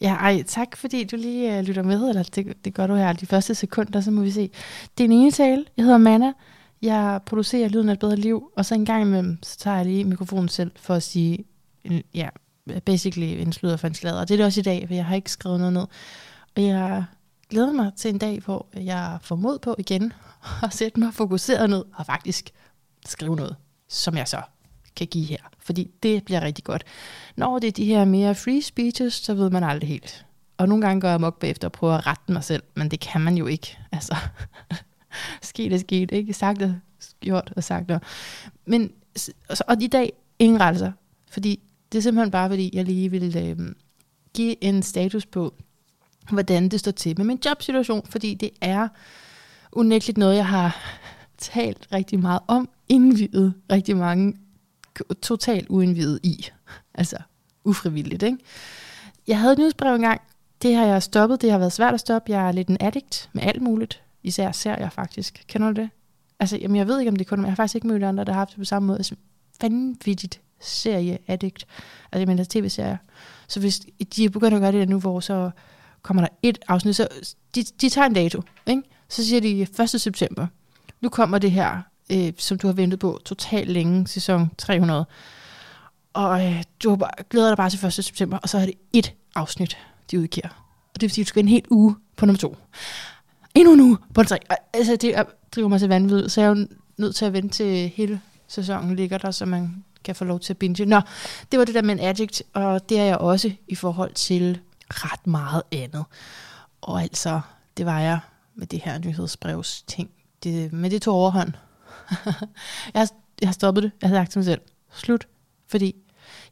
Ja, ej, tak fordi du lige øh, lytter med, eller det, det gør du her de første sekunder, så må vi se. Det er en ene tale, jeg hedder Manna, jeg producerer Lyden af et bedre liv, og så en gang imellem, så tager jeg lige mikrofonen selv for at sige, ja, basically en sludder for en slader. Og det er det også i dag, for jeg har ikke skrevet noget ned. Og jeg glæder mig til en dag, hvor jeg får mod på igen, at sætte mig fokuseret ned, og faktisk skrive noget, som jeg så kan give her. Fordi det bliver rigtig godt. Når det er de her mere free speeches, så ved man aldrig helt. Og nogle gange går jeg mok bagefter og prøver at rette mig selv, men det kan man jo ikke. Altså, sket er sket, ikke? Sagt er gjort og sagt er. Men, og, og i dag, ingen rettelser. Fordi det er simpelthen bare, fordi jeg lige vil øh, give en status på, hvordan det står til med min jobsituation, fordi det er unægteligt noget, jeg har talt rigtig meget om, indvidet rigtig mange totalt uindvidet i. Altså ufrivilligt, ikke? Jeg havde et nyhedsbrev engang. Det har jeg stoppet. Det har været svært at stoppe. Jeg er lidt en addict med alt muligt. Især serier faktisk. Kender du det? Altså, jamen, jeg ved ikke, om det er kun... Jeg har faktisk ikke mødt andre, der har haft det på samme måde. Altså, vanvittigt serie-addict. Altså, jeg mener tv-serier. Så hvis de er begyndt at gøre det der nu, hvor så kommer der et afsnit, så de, de tager en dato, ikke? Så siger de 1. september. Nu kommer det her øh, som du har ventet på totalt længe, sæson 300. Og øh, du bare, glæder dig bare til 1. september, og så er det et afsnit, de udgiver. Og det vil sige, at du skal en hel uge på nummer to. Endnu en uge på tre. Altså, det driver mig til vanvid, så jeg er jo nødt til at vente til hele sæsonen ligger der, så man kan få lov til at binge. Nå, det var det der med en addict, og det er jeg også i forhold til ret meget andet. Og altså, det var jeg med det her nyhedsbrevs ting. Det, med det tog overhånd. jeg, har, jeg har stoppet det. Jeg har sagt til mig selv, slut. Fordi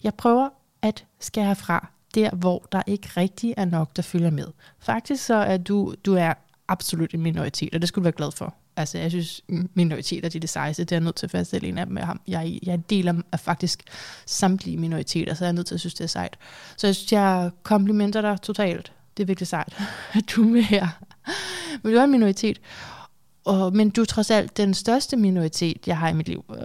jeg prøver at skære fra der, hvor der ikke rigtig er nok, der følger med. Faktisk så er du, du er absolut en minoritet, og det skulle du være glad for. Altså, jeg synes, minoriteter de er det sejeste. Det er jeg nødt til at faststille en af dem. Jeg, jeg, jeg deler af faktisk samtlige minoriteter, så jeg er nødt til at synes, det er sejt. Så jeg synes, jeg komplimenter dig totalt. Det er virkelig sejt, at du er med her. Men du er en minoritet. Og, men du er trods alt den største minoritet, jeg har i mit liv. Øh,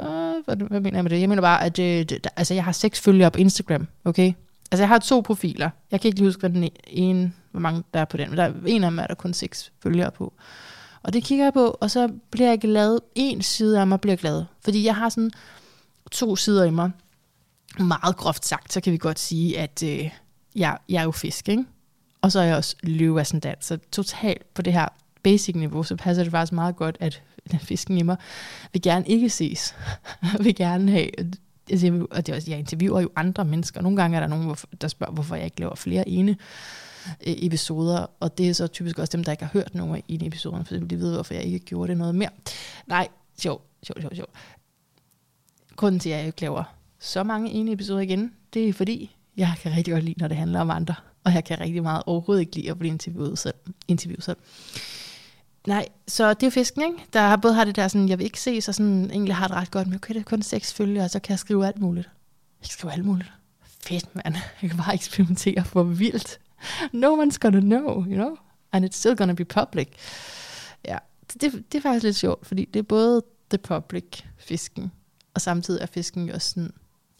hvad, hvad mener jeg med det? Jeg mener bare, at øh, det, det, altså, jeg har seks følgere på Instagram, okay? Altså, jeg har to profiler. Jeg kan ikke lige huske, hvad den e-, ene, hvor mange der er på den, men der er en af dem, er der kun seks følgere på. Og det kigger jeg på, og så bliver jeg glad. En side af mig bliver glad. Fordi jeg har sådan to sider i mig. Meget groft sagt, så kan vi godt sige, at øh, jeg, jeg er jo fisk, ikke? Og så er jeg også løveascendant. Så totalt på det her basic niveau, så passer det faktisk meget godt, at fisken i mig vil gerne ikke ses. vil gerne have, altså, og det er også, jeg interviewer jo andre mennesker. Nogle gange er der nogen, der spørger, hvorfor jeg ikke laver flere ene øh, episoder, og det er så typisk også dem, der ikke har hørt nogen af ene episoderne, for de ved, hvorfor jeg ikke gjorde det noget mere. Nej, sjov, sjov, sjov, sjov. Grunden til, at jeg ikke laver så mange ene episoder igen, det er fordi, jeg kan rigtig godt lide, når det handler om andre, og jeg kan rigtig meget overhovedet ikke lide at blive interviewet selv. Interviewet selv. Nej, så det er jo fisken, ikke? Der både har det der sådan, jeg vil ikke se, så sådan, egentlig har det ret godt, men okay, det er kun seks følgere, og så kan jeg skrive alt muligt. Jeg kan skrive alt muligt. Fedt, mand. Jeg kan bare eksperimentere for vildt. No one's gonna know, you know? And it's still gonna be public. Ja, det, det er faktisk lidt sjovt, fordi det er både the public fisken, og samtidig er fisken jo også sådan,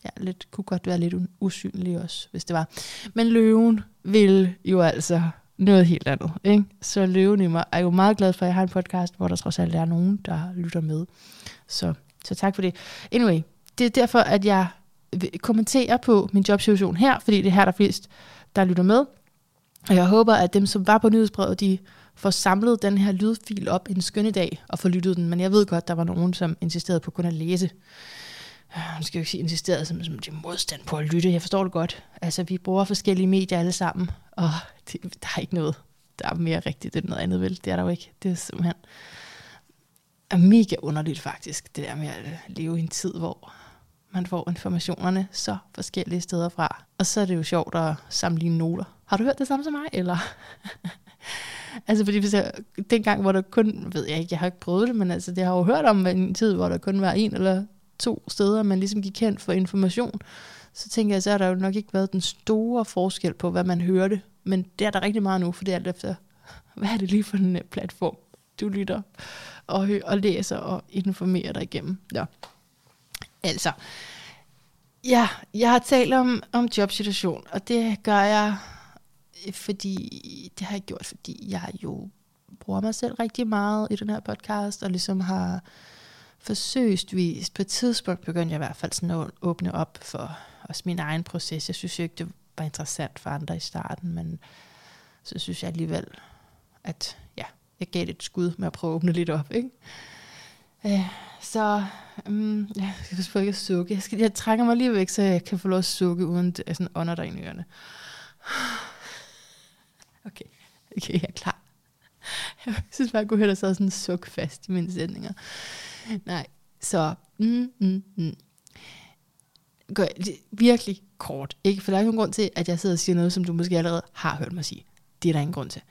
ja, lidt, kunne godt være lidt usynlig også, hvis det var. Men løven vil jo altså noget helt andet. Ikke? Så løven i mig er jo meget glad for, at jeg har en podcast, hvor der trods alt er nogen, der lytter med. Så, så tak for det. Anyway, det er derfor, at jeg kommenterer på min jobsituation her, fordi det er her, der er flest, der lytter med. Og jeg håber, at dem, som var på nyhedsbrevet, de får samlet den her lydfil op en skønne dag og får lyttet den. Men jeg ved godt, der var nogen, som insisterede på kun at læse Øh, nu skal jo ikke sige insisteret som, som det modstand på at lytte. Jeg forstår det godt. Altså, vi bruger forskellige medier alle sammen, og det, der er ikke noget, der er mere rigtigt end noget andet, vel? Det er der jo ikke. Det er simpelthen er mega underligt faktisk, det der med at øh, leve i en tid, hvor man får informationerne så forskellige steder fra. Og så er det jo sjovt at sammenligne noter. Har du hørt det samme som mig, eller? altså fordi hvis jeg, dengang, hvor der kun, ved jeg ikke, jeg har ikke prøvet det, men altså det har jo hørt om en tid, hvor der kun var en eller to steder, man ligesom gik kendt for information, så tænker jeg, så har der jo nok ikke været den store forskel på, hvad man hørte. Men det er der rigtig meget nu, for det er alt efter, hvad er det lige for en øh, platform, du lytter og, hører, og læser og informerer dig igennem. Ja. Altså, ja, jeg har talt om, om jobsituation, og det gør jeg øh, fordi det har jeg gjort, fordi jeg jo bruger mig selv rigtig meget i den her podcast, og ligesom har forsøgsvist, på et tidspunkt begyndte jeg i hvert fald sådan at åbne op for også min egen proces. Jeg synes jo ikke, det var interessant for andre i starten, men så synes jeg alligevel, at ja, jeg gav det et skud med at prøve at åbne lidt op. Ikke? Øh, så um, ja, jeg skal selvfølgelig ikke sukke. Jeg, skal, jeg trækker mig lige væk, så jeg kan få lov at sukke, uden det sådan ånder der i ørerne. Okay, okay, jeg er klar. Jeg synes bare, jeg kunne høre, der sad sådan en suk fast i mine sætninger. Nej, så mm, mm, mm. Gør, det, virkelig kort. Ikke? For der er ikke nogen grund til, at jeg sidder og siger noget, som du måske allerede har hørt mig sige. Det er der ingen grund til.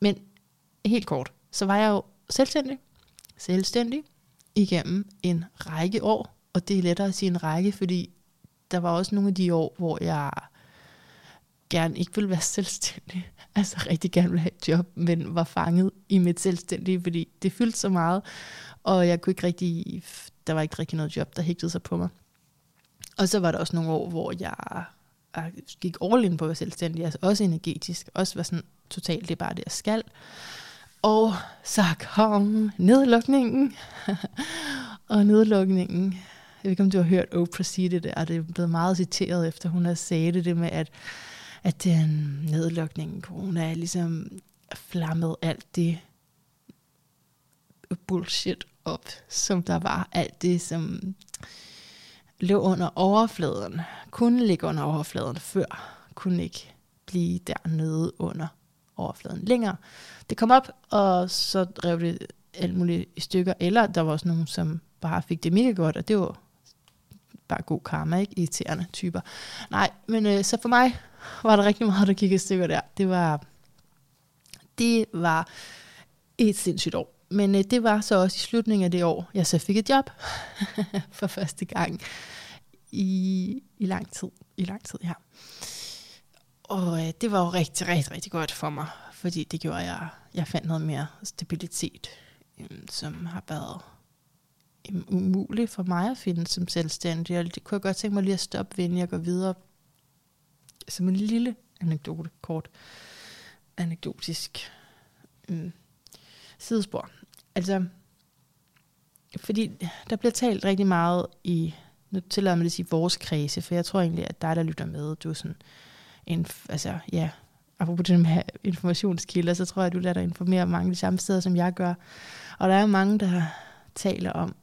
Men helt kort, så var jeg jo selvstændig. Selvstændig igennem en række år. Og det er lettere at sige en række, fordi der var også nogle af de år, hvor jeg gerne ikke ville være selvstændig. Altså rigtig gerne ville have et job, men var fanget i mit selvstændige, fordi det fyldte så meget, og jeg kunne ikke rigtig, der var ikke rigtig noget job, der hægtede sig på mig. Og så var der også nogle år, hvor jeg, jeg gik all in på at være selvstændig, altså også energetisk, også var sådan totalt, det er bare det, jeg skal. Og så kom nedlukningen. og nedlukningen, jeg ved ikke, om du har hørt Oprah sige det der, det er blevet meget citeret efter, hun har sagt det, det med, at at den nedlukningen, corona, ligesom flammet alt det bullshit op, som der var. Alt det, som lå under overfladen, kunne ligge under overfladen før, kunne ikke blive dernede under overfladen længere. Det kom op, og så rev det alt muligt i stykker, eller der var også nogen, som bare fik det mega godt, og det var bare god karma, ikke? Irriterende typer. Nej, men øh, så for mig var der rigtig meget, der gik i stykker der. Det var, det var et sindssygt år. Men øh, det var så også i slutningen af det år, jeg så fik et job for første gang i, i lang tid. I lang tid, ja. Og øh, det var jo rigtig, rigtig, rigtig godt for mig, fordi det gjorde, at jeg, jeg fandt noget mere stabilitet, øh, som har været øh, umuligt for mig at finde som selvstændig. Og det kunne jeg godt tænke mig lige at stoppe ved, inden jeg går videre som en lille anekdote, kort anekdotisk mm, sidespor. Altså, fordi der bliver talt rigtig meget i, nu tillader mig at sige vores kredse, for jeg tror egentlig, at dig, der lytter med, du er sådan en, altså ja, apropos det med informationskilder, så tror jeg, at du lader dig informere mange af de samme steder, som jeg gør. Og der er mange, der taler om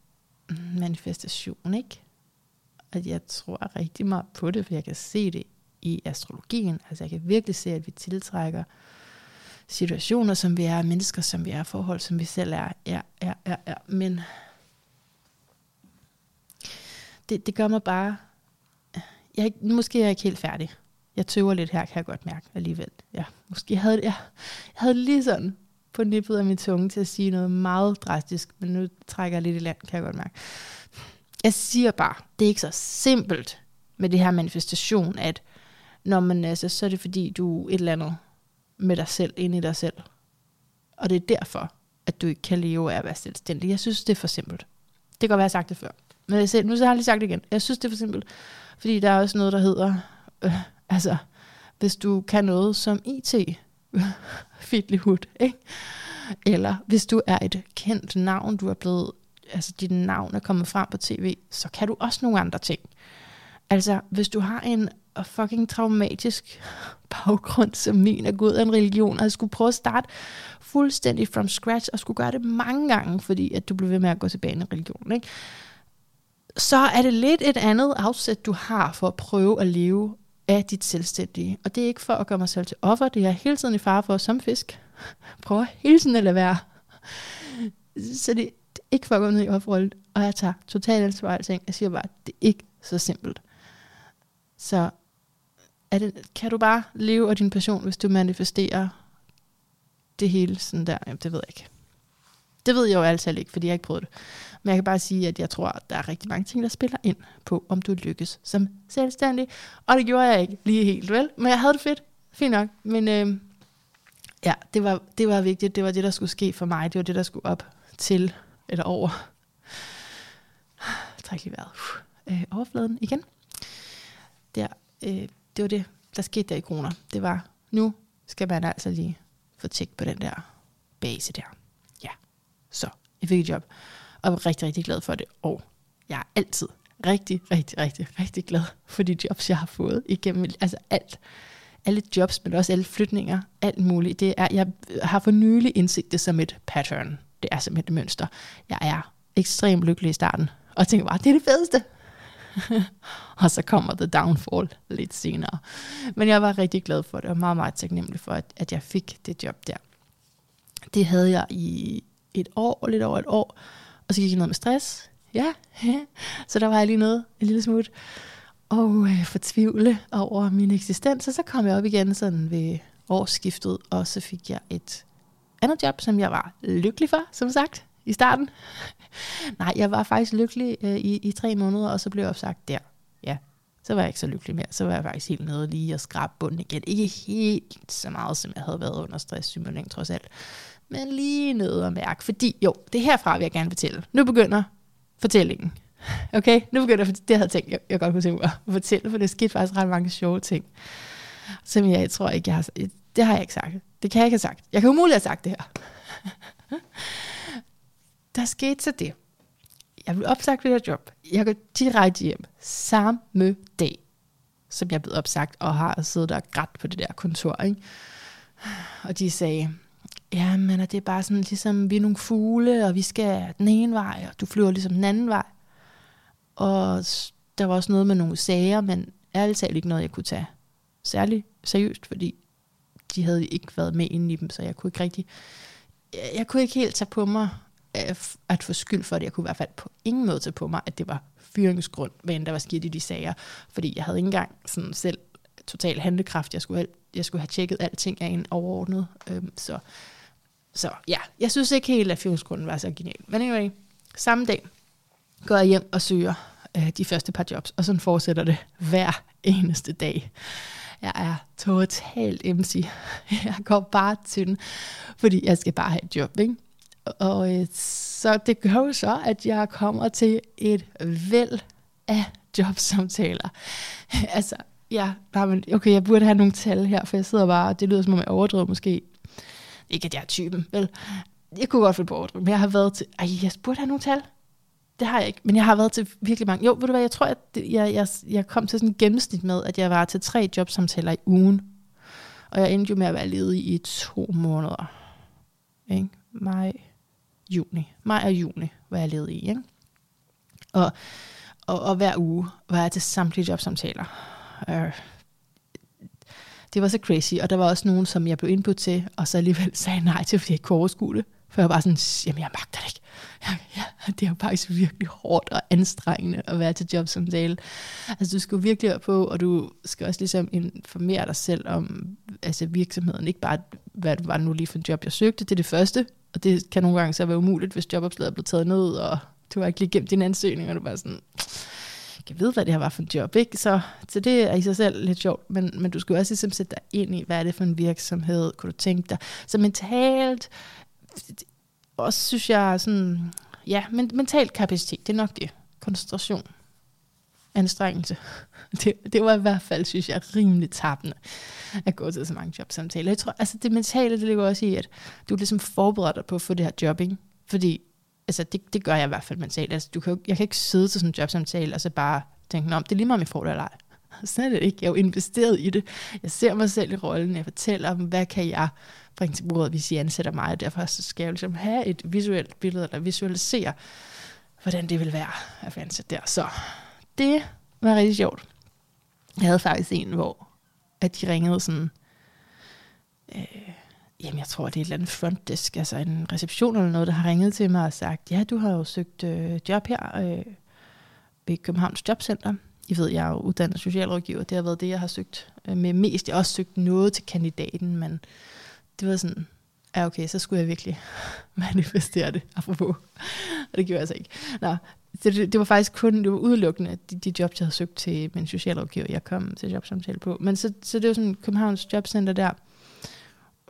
manifestation, ikke? At jeg tror rigtig meget på det, for jeg kan se det i astrologien. Altså jeg kan virkelig se, at vi tiltrækker situationer, som vi er, mennesker, som vi er, forhold, som vi selv er. Ja, ja, ja, ja. Men det, det gør mig bare... Jeg, måske er jeg ikke helt færdig. Jeg tøver lidt her, kan jeg godt mærke alligevel. Ja, måske havde jeg, jeg havde lige sådan på nippet af min tunge til at sige noget meget drastisk, men nu trækker jeg lidt i land, kan jeg godt mærke. Jeg siger bare, det er ikke så simpelt med det her manifestation, at når man altså, så er det fordi, du er et eller andet med dig selv, inde i dig selv. Og det er derfor, at du ikke kan leve af at være selvstændig. Jeg synes, det er for simpelt. Det kan godt være, jeg har sagt det før. Men jeg siger, nu så har jeg lige sagt det igen. Jeg synes, det er for simpelt. Fordi der er også noget, der hedder, øh, altså, hvis du kan noget som IT, Fitlyhood, ikke? Eller hvis du er et kendt navn, du er blevet, altså dit navn er kommet frem på tv, så kan du også nogle andre ting. Altså, hvis du har en og fucking traumatisk baggrund som min at gå ud af en religion, og jeg skulle prøve at starte fuldstændig from scratch, og skulle gøre det mange gange, fordi at du blev ved med at gå tilbage i en religion. Ikke? Så er det lidt et andet afsæt, du har for at prøve at leve af dit selvstændige. Og det er ikke for at gøre mig selv til offer, det er jeg hele tiden i fare for som fisk. Prøver hele tiden at lade være. Så det er ikke for at gå ned i offerrollen, og jeg tager totalt ansvar alting. Jeg siger bare, det er ikke så simpelt. Så er det, kan du bare leve af din passion, hvis du manifesterer det hele sådan der? Jamen, det ved jeg ikke. Det ved jeg jo altså ikke, fordi jeg ikke prøvet det. Men jeg kan bare sige, at jeg tror, at der er rigtig mange ting, der spiller ind på, om du lykkes som selvstændig. Og det gjorde jeg ikke lige helt vel, men jeg havde det fedt. Fint nok. Men øh, ja, det var, det var vigtigt. Det var det, der skulle ske for mig. Det var det, der skulle op til eller over. Træk lige vejret. Øh, overfladen igen. Der, øh, det var det, der skete der i kroner. Det var nu skal man altså lige få tjek på den der base der. Ja, så jeg fik et job, og var rigtig, rigtig glad for det. Og jeg er altid rigtig, rigtig, rigtig, rigtig glad for de jobs, jeg har fået igennem, altså alt. Alle jobs, men også alle flytninger, alt muligt. Det er, jeg har for nylig indset det som et pattern. Det er simpelthen et mønster. Jeg er ekstremt lykkelig i starten, og tænker bare, det er det fedeste. og så kommer the downfall lidt senere. Men jeg var rigtig glad for det, og meget, meget taknemmelig for, at, at jeg fik det job der. Det havde jeg i et år, lidt over et år, og så gik jeg ned med stress. Ja, så der var jeg lige noget, en lille smut, og øh, fortvivle over min eksistens, og så kom jeg op igen sådan ved årsskiftet, og så fik jeg et andet job, som jeg var lykkelig for, som sagt, i starten. Nej, jeg var faktisk lykkelig øh, i, i tre måneder, og så blev jeg opsagt der. Ja, så var jeg ikke så lykkelig mere. Så var jeg faktisk helt nede lige og skrabe bunden igen. Ikke helt så meget, som jeg havde været under stresssimulering trods alt. Men lige nede og mærke. Fordi jo, det herfra vil jeg gerne fortælle. Nu begynder fortællingen. Okay, nu begynder jeg, det jeg havde tænkt, jeg, jeg godt kunne tænke mig at fortælle, for det skete faktisk ret mange sjove ting, som jeg, jeg tror ikke, jeg har Det har jeg ikke sagt. Det kan jeg ikke have sagt. Jeg kan umuligt have sagt det her der skete så det. Jeg blev opsagt ved det job. Jeg går direkte hjem samme dag, som jeg blev opsagt, og har siddet der grædt på det der kontor. Ikke? Og de sagde, ja, men det er bare sådan, ligesom vi er nogle fugle, og vi skal den ene vej, og du flyver ligesom den anden vej. Og der var også noget med nogle sager, men ærligt talt ikke noget, jeg kunne tage særlig seriøst, fordi de havde ikke været med inde i dem, så jeg kunne ikke rigtig, jeg kunne ikke helt tage på mig Øh, at få skyld for det. Jeg kunne i hvert fald på ingen måde tage på mig, at det var fyringsgrund, hvad end der var sket i de sager. Fordi jeg havde ikke engang sådan selv total handlekraft. Jeg skulle, jeg skulle have tjekket alting af en overordnet. Øhm, så, så ja, jeg synes ikke helt, at fyringsgrunden var så genial. Men anyway, samme dag går jeg hjem og søger øh, de første par jobs, og sådan fortsætter det hver eneste dag. Jeg er totalt MC. Jeg går bare til den, fordi jeg skal bare have et job, ikke? Og øh, så det gør jo så, at jeg kommer til et væld af jobsamtaler. altså, ja, nej, men okay, jeg burde have nogle tal her, for jeg sidder bare, det lyder som om jeg overdriver måske. Ikke at jeg er typen, vel? Jeg kunne godt finde på overdrive, men jeg har været til, ej, jeg burde have nogle tal. Det har jeg ikke, men jeg har været til virkelig mange. Jo, ved du hvad, jeg tror, at jeg, jeg, jeg kom til sådan en gennemsnit med, at jeg var til tre jobsamtaler i ugen. Og jeg endte jo med at være ledig i to måneder. Ikke? Maj, juni. Maj og juni var jeg ledig i. Ikke? Og, og, og hver uge var jeg til samtlige jobsamtaler. Uh, det var så crazy, og der var også nogen, som jeg blev indbudt til, og så alligevel sagde nej til, fordi jeg ikke kunne overskue det. For jeg var bare sådan, jamen jeg magter det ikke. Ja, det er faktisk virkelig hårdt og anstrengende at være til jobsamtale. Altså du skal virkelig op på, og du skal også ligesom informere dig selv om altså virksomheden. Ikke bare, hvad var nu lige for en job, jeg søgte. Det er det første. Og det kan nogle gange så være umuligt, hvis jobopslaget er blevet taget ned, og du har ikke lige gemt din ansøgning, og du bare sådan, jeg ved, hvad det her var for en job, ikke? Så, så det er i sig selv lidt sjovt, men, men du skal også ligesom sætte dig ind i, hvad er det for en virksomhed, kunne du tænke dig. Så mentalt, også synes jeg sådan, ja, men, mental kapacitet, det er nok det. Koncentration, anstrengelse. Det, det var i hvert fald, synes jeg, rimelig tappende at gå til så mange jobsamtaler. Jeg tror, altså det mentale, det ligger også i, at du ligesom forbereder dig på at få det her jobbing. Fordi altså det, det gør jeg i hvert fald mentalt. Altså, du kan jo, jeg kan ikke sidde til sådan en jobsamtale og så bare tænke, om det er lige meget, om jeg får det eller ej. Sådan er det ikke. Jeg er jo investeret i det. Jeg ser mig selv i rollen. Jeg fortæller dem, hvad kan jeg bringe til bordet, hvis I ansætter mig. Og derfor så skal jeg jo ligesom have et visuelt billede, eller visualisere, hvordan det vil være at være ansat der. Så det var rigtig sjovt. Jeg havde faktisk en, hvor at de ringede sådan, øh, jamen jeg tror, det er et eller andet frontdesk, altså en reception eller noget, der har ringet til mig og sagt, ja, du har jo søgt øh, job her øh, ved Københavns Jobcenter. I ved, jeg er jo uddannet socialrådgiver, det har været det, jeg har søgt øh, med mest. Jeg har også søgt noget til kandidaten, men det var sådan, ja okay, så skulle jeg virkelig manifestere det, apropos. Og det gjorde jeg altså ikke. Nå, det, det var faktisk kun, det var udelukkende de, de jobs, jeg havde søgt til min socialrådgiver, jeg kom til jobsamtale på. Men så, så det var sådan Københavns Jobcenter der.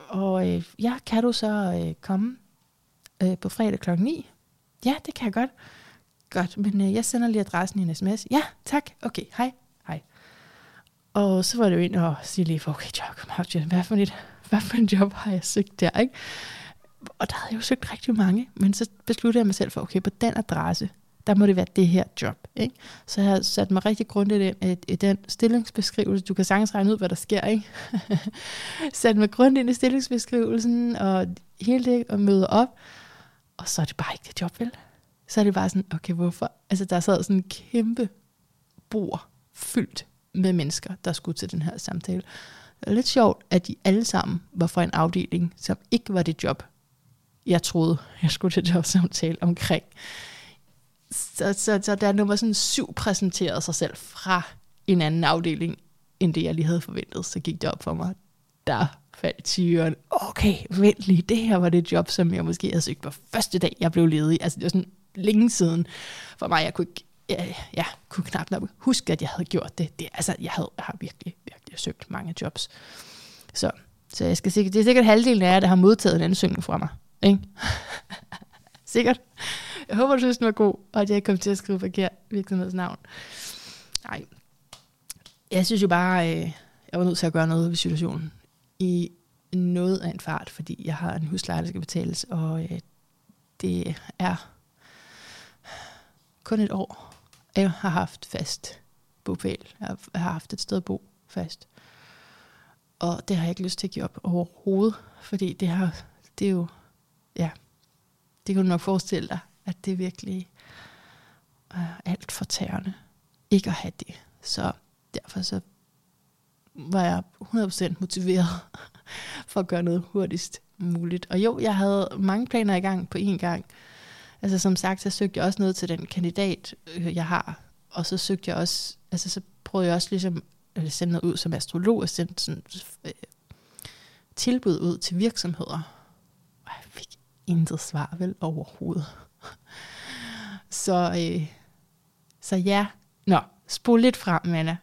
Og øh, ja, kan du så øh, komme øh, på fredag klokken 9? Ja, det kan jeg godt. Godt, men øh, jeg sender lige adressen i en sms. Ja, tak. Okay, hej. Hej. Og så var det jo ind og sige lige for, okay, job, hvad for, et, hvad for en job har jeg søgt der, ikke? Og der havde jeg jo søgt rigtig mange, men så besluttede jeg mig selv for, okay, på den adresse, der må det være det her job. Ikke? Så jeg har sat mig rigtig grundigt ind i, i den stillingsbeskrivelse. Du kan sagtens regne ud, hvad der sker. Ikke? sat mig grundigt ind i stillingsbeskrivelsen og hele det, og møde op. Og så er det bare ikke det job, vel? Så er det bare sådan, okay, hvorfor? Altså, der sad sådan en kæmpe bord fyldt med mennesker, der skulle til den her samtale. Det er lidt sjovt, at de alle sammen var fra en afdeling, som ikke var det job, jeg troede, jeg skulle til jobsamtale omkring. Så, så, så da nummer sådan syv præsenterede sig selv fra en anden afdeling, end det jeg lige havde forventet, så gik det op for mig, der faldt tyren. Okay, vent lige, det her var det job, som jeg måske havde søgt på første dag, jeg blev ledig. Altså det var sådan længe siden for mig, jeg kunne ikke ja, jeg kunne knap nok huske, at jeg havde gjort det. det altså, jeg, havde, jeg har virkelig, virkelig søgt mange jobs. Så, så jeg skal sikkert, det er sikkert halvdelen af jer, der har modtaget en ansøgning fra mig. Ikke? sikkert. Jeg håber, du synes, den var god, og at jeg ikke kom til at skrive forkert virksomhedsnavn. Nej. Jeg synes jo bare, øh, jeg var nødt til at gøre noget ved situationen. I noget af en fart, fordi jeg har en husleje, der skal betales, og øh, det er kun et år, jeg har haft fast bopæl. Jeg har haft et sted at bo fast. Og det har jeg ikke lyst til at give op overhovedet, fordi det, har, det er jo, ja, det kan du nok forestille dig, at det er virkelig øh, alt for tærende ikke at have det. Så derfor så var jeg 100% motiveret for at gøre noget hurtigst muligt. Og jo, jeg havde mange planer i gang på én gang. Altså som sagt, så søgte jeg også noget til den kandidat, øh, jeg har. Og så søgte jeg også, altså så prøvede jeg også ligesom at sende noget ud som astrolog, og sendte sådan, øh, tilbud ud til virksomheder. Og jeg fik intet svar vel overhovedet. så, øh, så ja, nå, spol lidt frem, Anna.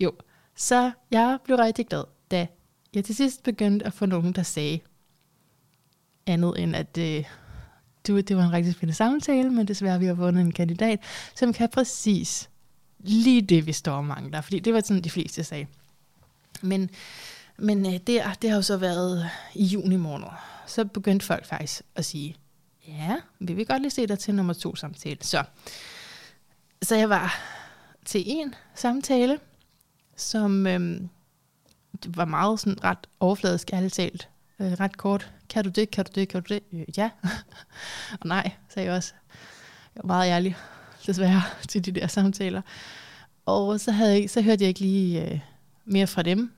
Jo, så jeg blev rigtig glad, da jeg til sidst begyndte at få nogen, der sagde andet end, at øh, du, det var en rigtig spændende samtale, men desværre vi har fundet en kandidat, som kan præcis lige det, vi står og mangler. Fordi det var sådan, de fleste sagde. Men, men øh, det, det har jo så været i juni måned. Så begyndte folk faktisk at sige, ja, vi vil godt lige se dig til nummer to samtale. Så, så jeg var til en samtale, som øhm, var meget sådan ret overfladisk, ærligt talt. Øh, ret kort. Kan du det? Kan du det? Kan du det? Øh, ja. og nej, sagde jeg også. Jeg var meget ærlig, desværre, til de der samtaler. Og så, havde jeg, så hørte jeg ikke lige øh, mere fra dem,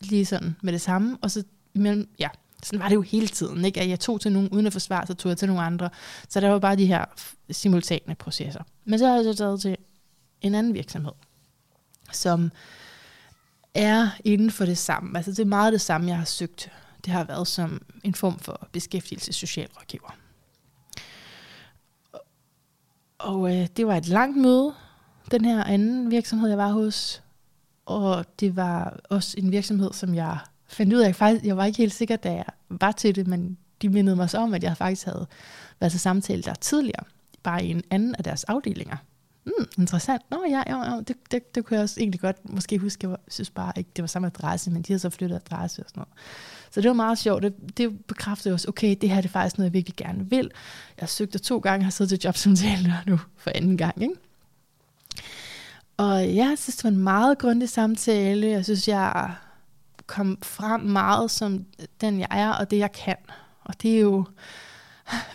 lige sådan med det samme. Og så imellem, ja, sådan var det jo hele tiden, ikke? at jeg tog til nogen uden at forsvare, så tog jeg til nogle andre. Så der var bare de her simultane processer. Men så har jeg så taget til en anden virksomhed, som er inden for det samme. Altså det er meget det samme, jeg har søgt. Det har været som en form for beskæftigelse socialrådgiver. Og øh, det var et langt møde, den her anden virksomhed, jeg var hos. Og det var også en virksomhed, som jeg fandt ud af, faktisk, jeg var ikke helt sikker, da jeg var til det, men de mindede mig så om, at jeg faktisk havde været til samtale der tidligere, bare i en anden af deres afdelinger. Mm, interessant. Nå ja, ja, ja det, det, det kunne jeg også egentlig godt måske huske. Jeg synes bare ikke, det var samme adresse, men de havde så flyttet adresse og sådan noget. Så det var meget sjovt. Det, det bekræftede også, okay, det her det er faktisk noget, jeg virkelig gerne vil. Jeg søgte to gange, har siddet til jobsamtalen nu for anden gang. Ikke? Og jeg synes, det var en meget grundig samtale. Jeg synes, jeg kom frem meget som den, jeg er, og det, jeg kan. Og det er jo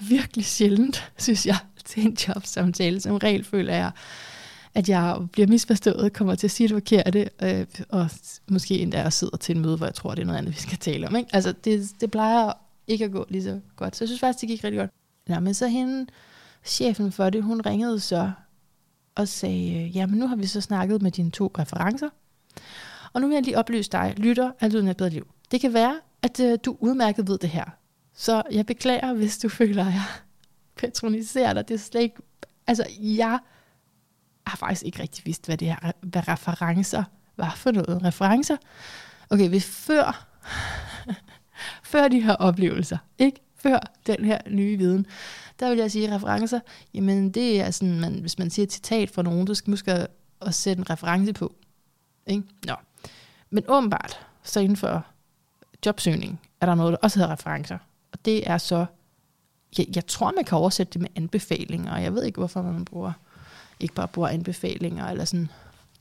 virkelig sjældent, synes jeg, til en jobsamtale. Som regel føler jeg, at jeg bliver misforstået, kommer til at sige det forkerte, øh, og måske endda jeg sidder til en møde, hvor jeg tror, det er noget andet, vi skal tale om. Ikke? Altså, det, det plejer ikke at gå lige så godt. Så jeg synes faktisk, det gik rigtig godt. Nå, men så hende, chefen for det, hun ringede så og sagde, jamen nu har vi så snakket med dine to referencer, og nu vil jeg lige oplyse dig, lytter af Lyden af et bedre liv. Det kan være, at øh, du udmærket ved det her. Så jeg beklager, hvis du føler, at jeg patroniserer dig. Det er slet ikke... Altså, jeg har faktisk ikke rigtig vidst, hvad det her, hvad referencer var for noget. Referencer? Okay, hvis før, før de her oplevelser, ikke? Før den her nye viden, der vil jeg sige referencer, jamen det er sådan, man, hvis man siger et citat fra nogen, så skal man huske at, at sætte en reference på. Ikke? Nå. Men åbenbart, så inden for jobsøgning, er der noget, der også hedder referencer. Og det er så, jeg, jeg tror, man kan oversætte det med anbefalinger, og jeg ved ikke, hvorfor man bruger, ikke bare bruger anbefalinger, eller sådan,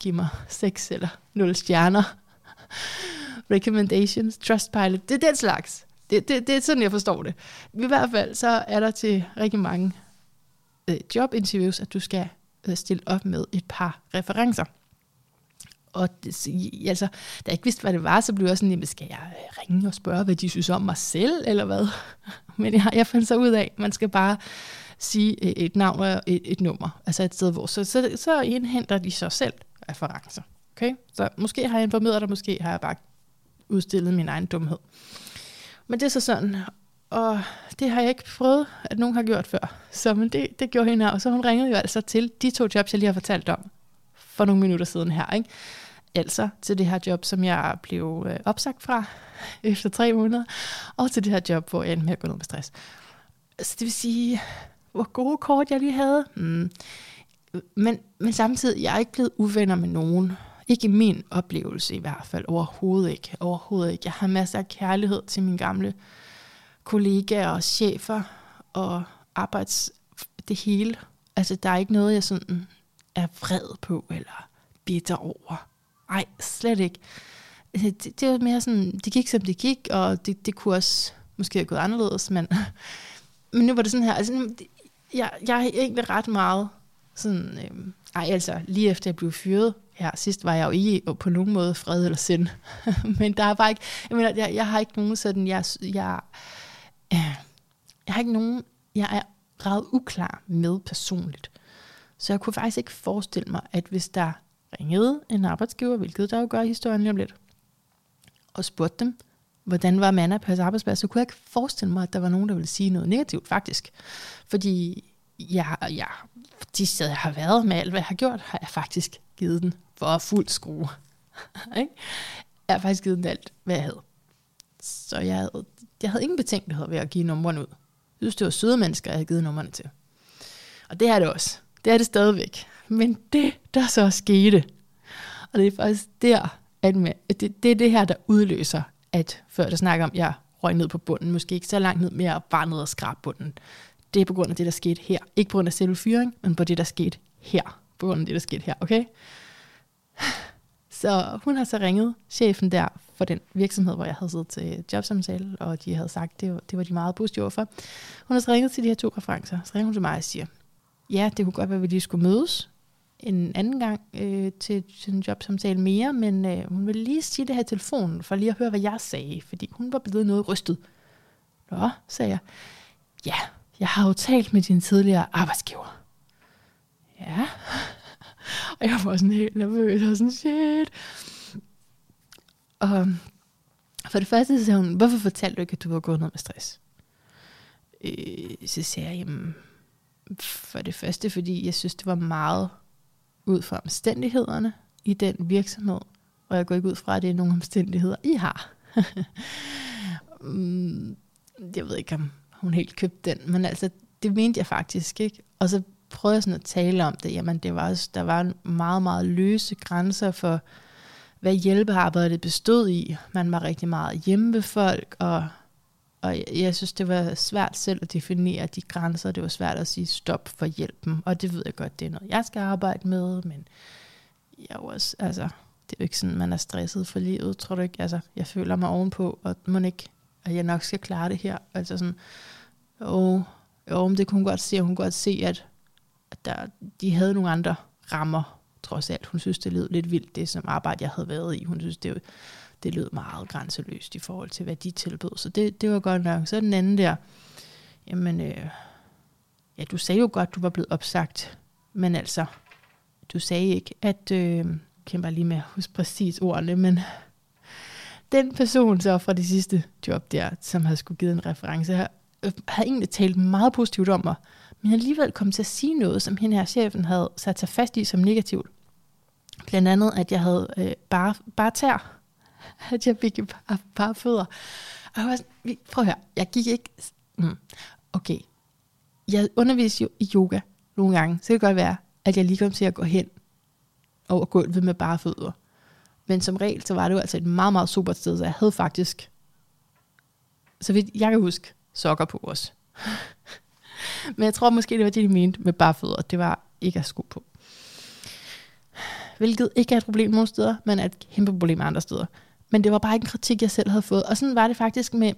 giv mig seks eller nul stjerner. Recommendations, Trustpilot, det er den slags. Det, det, det er sådan, jeg forstår det. I hvert fald, så er der til rigtig mange øh, jobinterviews, at du skal øh, stille op med et par referencer. Og det, altså, da jeg ikke vidste, hvad det var, så blev jeg sådan, jamen, skal jeg ringe og spørge, hvad de synes om mig selv, eller hvad? Men jeg, jeg fandt så ud af, at man skal bare sige øh, et navn og et, et nummer, altså et sted, hvor så, så, så indhenter de sig selv referencer. Okay? Så måske har jeg informeret dig, måske har jeg bare udstillet min egen dumhed. Men det er så sådan, og det har jeg ikke prøvet, at nogen har gjort før. Så men det, det gjorde hende her, og så hun ringede jo altså til de to jobs, jeg lige har fortalt om for nogle minutter siden her. Ikke? Altså til det her job, som jeg blev øh, opsagt fra efter tre måneder, og til det her job, hvor jeg endte med at gå ned med stress. Så det vil sige, hvor gode kort jeg lige havde. Mm. Men, men samtidig, jeg er ikke blevet uvenner med nogen. Ikke i min oplevelse i hvert fald. Overhovedet ikke. Overhovedet ikke. Jeg har masser af kærlighed til mine gamle kollegaer og chefer og arbejds... Det hele. Altså, der er ikke noget, jeg sådan er vred på eller bitter over. Nej, slet ikke. Altså, det, det var mere sådan, det gik som det gik, og det, det kunne også måske have gået anderledes, men, men nu var det sådan her, altså, jeg, jeg er egentlig ret meget sådan, øh, ej altså, lige efter jeg blev fyret, her sidst var jeg jo ikke på nogen måde fred eller sind, men der er bare ikke, jeg mener, jeg, jeg har ikke nogen sådan, jeg, jeg, øh, jeg har ikke nogen, jeg er ret uklar med personligt. Så jeg kunne faktisk ikke forestille mig, at hvis der ringede en arbejdsgiver, hvilket der jo gør i historien lige om lidt, og spurgte dem, hvordan var Manna på hans arbejdsplads, så kunne jeg ikke forestille mig, at der var nogen, der ville sige noget negativt faktisk. Fordi jeg, jeg, de steder, jeg har været med alt, hvad jeg har gjort, har jeg faktisk givet den for fuld skrue. ikke? jeg har faktisk givet den alt, hvad jeg havde. Så jeg havde, jeg havde ingen betænkelighed ved at give numrene ud. Jeg synes, det var søde mennesker, jeg havde givet numrene til. Og det er det også. Det er det stadigvæk. Men det, der så skete, og det er faktisk der, at med, det, det er det her, der udløser, at før der snakker om, at jeg røg ned på bunden, måske ikke så langt ned, mere bare ned og skrab bunden. Det er på grund af det, der skete her. Ikke på grund af selve fyring, men på det, der skete her. På grund af det, der skete her, okay? Så hun har så ringet chefen der for den virksomhed, hvor jeg havde siddet til jobsamtale, og de havde sagt, det var, det var de meget positive for. Hun har så ringet til de her to referencer. Så ringer hun til mig og siger, ja, det kunne godt være, at vi lige skulle mødes en anden gang øh, til, til en jobsamtale mere, men øh, hun ville lige sige det her i telefonen, for lige at høre, hvad jeg sagde, fordi hun var blevet noget rystet. Nå, sagde jeg. Ja, jeg har jo talt med din tidligere arbejdsgiver. Ja. Og jeg var sådan helt nervøs, og sådan, shit. Og øhm, for det første så sagde hun, hvorfor fortalte du ikke, at du var gået ned med stress? Øh, så sagde jeg, jamen, for det første, fordi jeg synes, det var meget ud fra omstændighederne i den virksomhed, og jeg går ikke ud fra, at det er nogle omstændigheder, I har. Mm, jeg ved ikke, om hun helt købte den, men altså, det mente jeg faktisk ikke. Og så prøvede jeg sådan at tale om det. Jamen, det var, der var meget, meget løse grænser for, hvad hjælpearbejdet bestod i. Man var rigtig meget hjemme ved folk, og og jeg, jeg synes, det var svært selv at definere de grænser. Det var svært at sige stop for hjælpen. Og det ved jeg godt, det er noget, jeg skal arbejde med. Men jeg er også, altså, det er jo ikke sådan, man er stresset for livet, tror du ikke? Altså, jeg føler mig ovenpå, og man ikke, at jeg nok skal klare det her. Altså sådan, åh, jo men det kunne hun godt se. Hun kunne godt se, at, at der, de havde nogle andre rammer, trods alt. Hun synes, det lød lidt vildt, det som arbejde, jeg havde været i. Hun synes, det det lød meget grænseløst i forhold til, hvad de tilbød. Så det, det var godt nok. Så den anden der, jamen, øh, ja, du sagde jo godt, du var blevet opsagt, men altså, du sagde ikke, at, øh, kan bare lige med at huske præcis ordene, men den person så fra det sidste job der, som havde skulle give en reference, havde, øh, havde egentlig talt meget positivt om mig, men alligevel kom til at sige noget, som hende her chefen havde sat sig fast i som negativt. Blandt andet, at jeg havde øh, bare, bare tær at jeg fik et par, par fødder. Og jeg var sådan, prøv at høre, jeg gik ikke... Mm, okay, jeg underviser jo i yoga nogle gange, så det kan godt være, at jeg lige kom til at gå hen over gulvet med bare fødder. Men som regel, så var det jo altså et meget, meget super sted, så jeg havde faktisk, så vidt jeg kan huske, sokker på os. Men jeg tror måske, det var det, de mente med bare fødder. Det var ikke at sko på. Hvilket ikke er et problem nogle steder, men er et kæmpe problem andre steder. Men det var bare ikke en kritik, jeg selv havde fået. Og sådan var det faktisk med,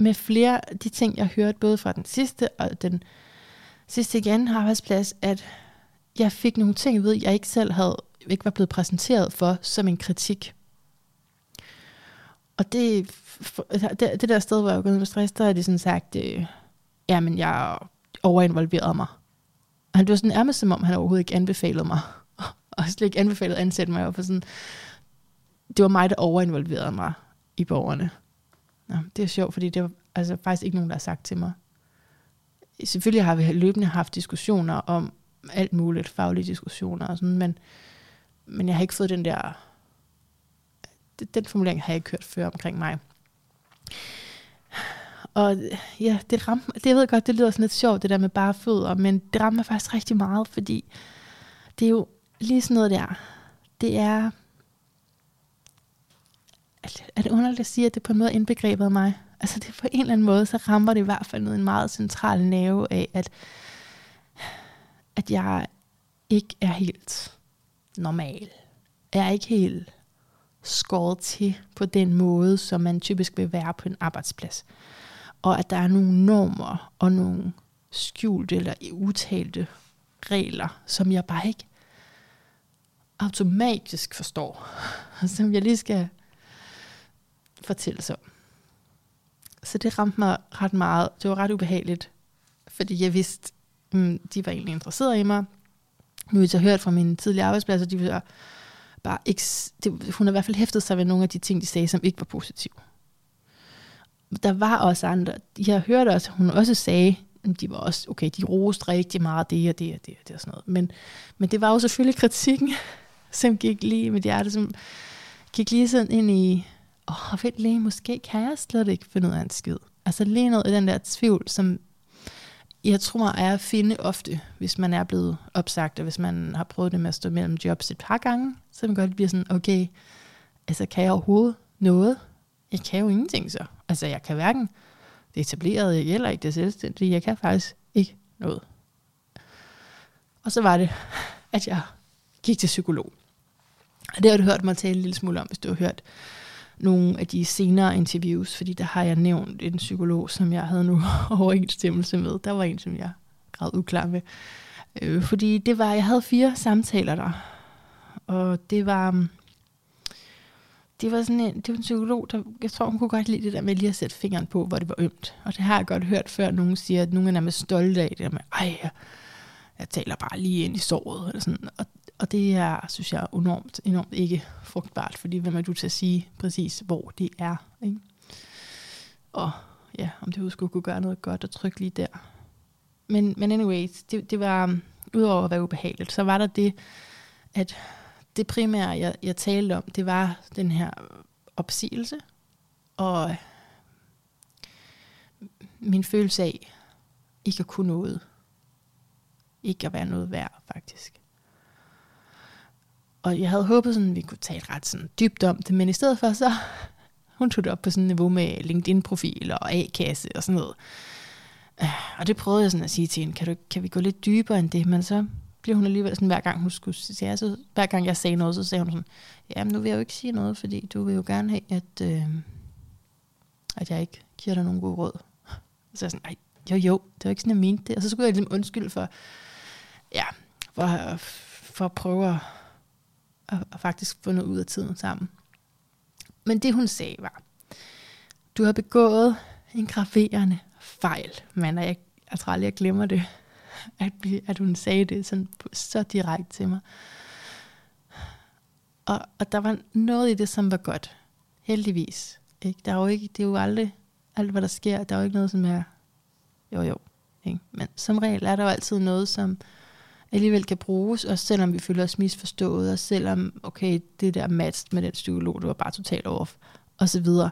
med flere af de ting, jeg hørte, både fra den sidste og den sidste igen arbejdsplads, at jeg fik nogle ting ved, jeg ikke selv havde, ikke var blevet præsenteret for som en kritik. Og det, det, det der sted, hvor jeg var gået med stress, der er de sådan sagt, øh, jamen jeg overinvolverede mig. Og det var sådan nærmest som om, han overhovedet ikke anbefalede mig. Og slet ikke anbefalede at ansætte mig. For sådan, det var mig, der overinvolverede mig i borgerne. Ja, det er sjovt, fordi det var altså, faktisk ikke nogen, der har sagt til mig. Selvfølgelig har vi løbende haft diskussioner om alt muligt, faglige diskussioner og sådan, men, men jeg har ikke fået den der, den formulering har jeg ikke hørt før omkring mig. Og ja, det rammer, det jeg ved godt, det lyder sådan lidt sjovt, det der med bare fødder, men det rammer faktisk rigtig meget, fordi det er jo lige sådan noget der. Det er, er det underligt at sige, at det på en måde indbegrebet af mig? Altså det på en eller anden måde, så rammer det i hvert fald noget en meget central nerve af, at, at jeg ikke er helt normal. Jeg er ikke helt skåret til på den måde, som man typisk vil være på en arbejdsplads. Og at der er nogle normer og nogle skjulte eller utalte regler, som jeg bare ikke automatisk forstår, som jeg lige skal fortælles om. Så det ramte mig ret meget. Det var ret ubehageligt, fordi jeg vidste, mm, de var egentlig interesserede i mig. Nu har jeg hørt fra mine tidligere arbejdspladser, de var bare ikke, det, hun har i hvert fald hæftet sig ved nogle af de ting, de sagde, som ikke var positive. Der var også andre. Jeg hørte også, at hun også sagde, de var også, okay, de roste rigtig meget det og det og det og det og sådan noget. Men, men det var jo selvfølgelig kritikken, som gik lige med hjertet, som gik lige sådan ind i, åh, oh, vent lige, måske kan jeg slet ikke finde ud af en skid. Altså lige noget i den der tvivl, som jeg tror er at finde ofte, hvis man er blevet opsagt, og hvis man har prøvet det med at stå mellem jobs et par gange, så man godt bliver sådan, okay, altså kan jeg overhovedet noget? Jeg kan jo ingenting så. Altså jeg kan hverken det etablerede eller ikke det selvstændige. Jeg kan faktisk ikke noget. Og så var det, at jeg gik til psykolog. Og det har du hørt mig tale en lille smule om, hvis du har hørt nogle af de senere interviews, fordi der har jeg nævnt en psykolog, som jeg havde nu overensstemmelse med. Der var en, som jeg græd uklar med. Øh, fordi det var, jeg havde fire samtaler der, og det var, mm, det var sådan en, det var en psykolog, der, jeg tror, hun kunne godt lide det der med lige at sætte fingeren på, hvor det var ømt. Og det har jeg godt hørt før, nogen siger, at nogen er med stolte af det der med, ej, jeg, jeg taler bare lige ind i såret. Eller sådan. Og og det er, synes jeg, enormt, enormt ikke frugtbart, fordi hvem er du til at sige præcis, hvor det er? Ikke? Og ja, om det skulle kunne gøre noget godt og trykke lige der. Men, men anyways, det, det var, udover at være ubehageligt, så var der det, at det primære, jeg, jeg talte om, det var den her opsigelse, og min følelse af ikke at kunne noget. Ikke at være noget værd, faktisk. Og jeg havde håbet, sådan, at vi kunne tale ret sådan, dybt om det, men i stedet for så, hun tog det op på sådan et niveau med LinkedIn-profil og A-kasse og sådan noget. Øh, og det prøvede jeg sådan at sige til hende, kan, du, kan vi gå lidt dybere end det? Men så blev hun alligevel sådan, hver gang hun skulle sige, så hver gang jeg sagde noget, så sagde hun sådan, ja, men nu vil jeg jo ikke sige noget, fordi du vil jo gerne have, at, øh, at jeg ikke giver dig nogen gode råd. Så jeg sådan, nej, jo jo, det var ikke sådan, jeg mente det. Og så skulle jeg ligesom undskylde for, ja, for, for at prøve at og, og faktisk fundet ud af tiden sammen. Men det hun sagde var, du har begået en graverende fejl, men jeg, jeg tror aldrig, jeg glemmer det, at, at hun sagde det sådan så direkte til mig. Og, og der var noget i det, som var godt. Heldigvis. Ikke? Der er jo ikke, det er jo aldrig alt, hvad der sker. Der er jo ikke noget, som er jo jo. Ikke? Men som regel er der jo altid noget, som alligevel kan bruges, og selvom vi føler os misforstået, og selvom, okay, det der match med den psykolog, det var bare totalt off, og så videre.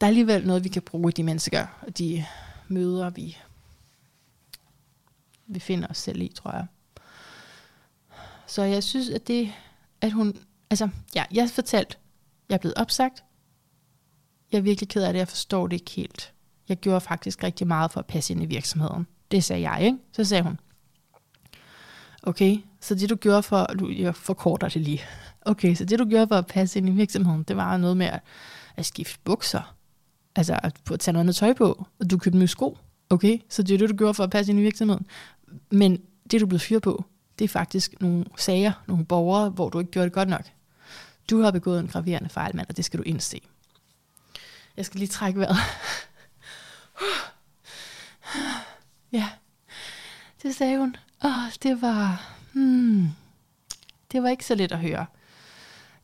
Der er alligevel noget, vi kan bruge i de mennesker, og de møder, vi, vi finder os selv i, tror jeg. Så jeg synes, at det, at hun, altså, ja, jeg fortalte jeg er blevet opsagt. Jeg er virkelig ked af det, jeg forstår det ikke helt. Jeg gjorde faktisk rigtig meget for at passe ind i virksomheden. Det sagde jeg, ikke? Så sagde hun, okay, så det du gjorde for, du, jeg forkorter det lige. Okay, så det du gjorde for at passe ind i virksomheden, det var noget med at, at skifte bukser. Altså at tage noget andet tøj på, og du købte nye sko. Okay, så det er det, du gjorde for at passe ind i virksomheden. Men det, du blev fyret på, det er faktisk nogle sager, nogle borgere, hvor du ikke gjorde det godt nok. Du har begået en graverende fejl, mand, og det skal du indse. Jeg skal lige trække vejret. ja, det sagde hun. Åh, det var... Hmm, det var ikke så let at høre.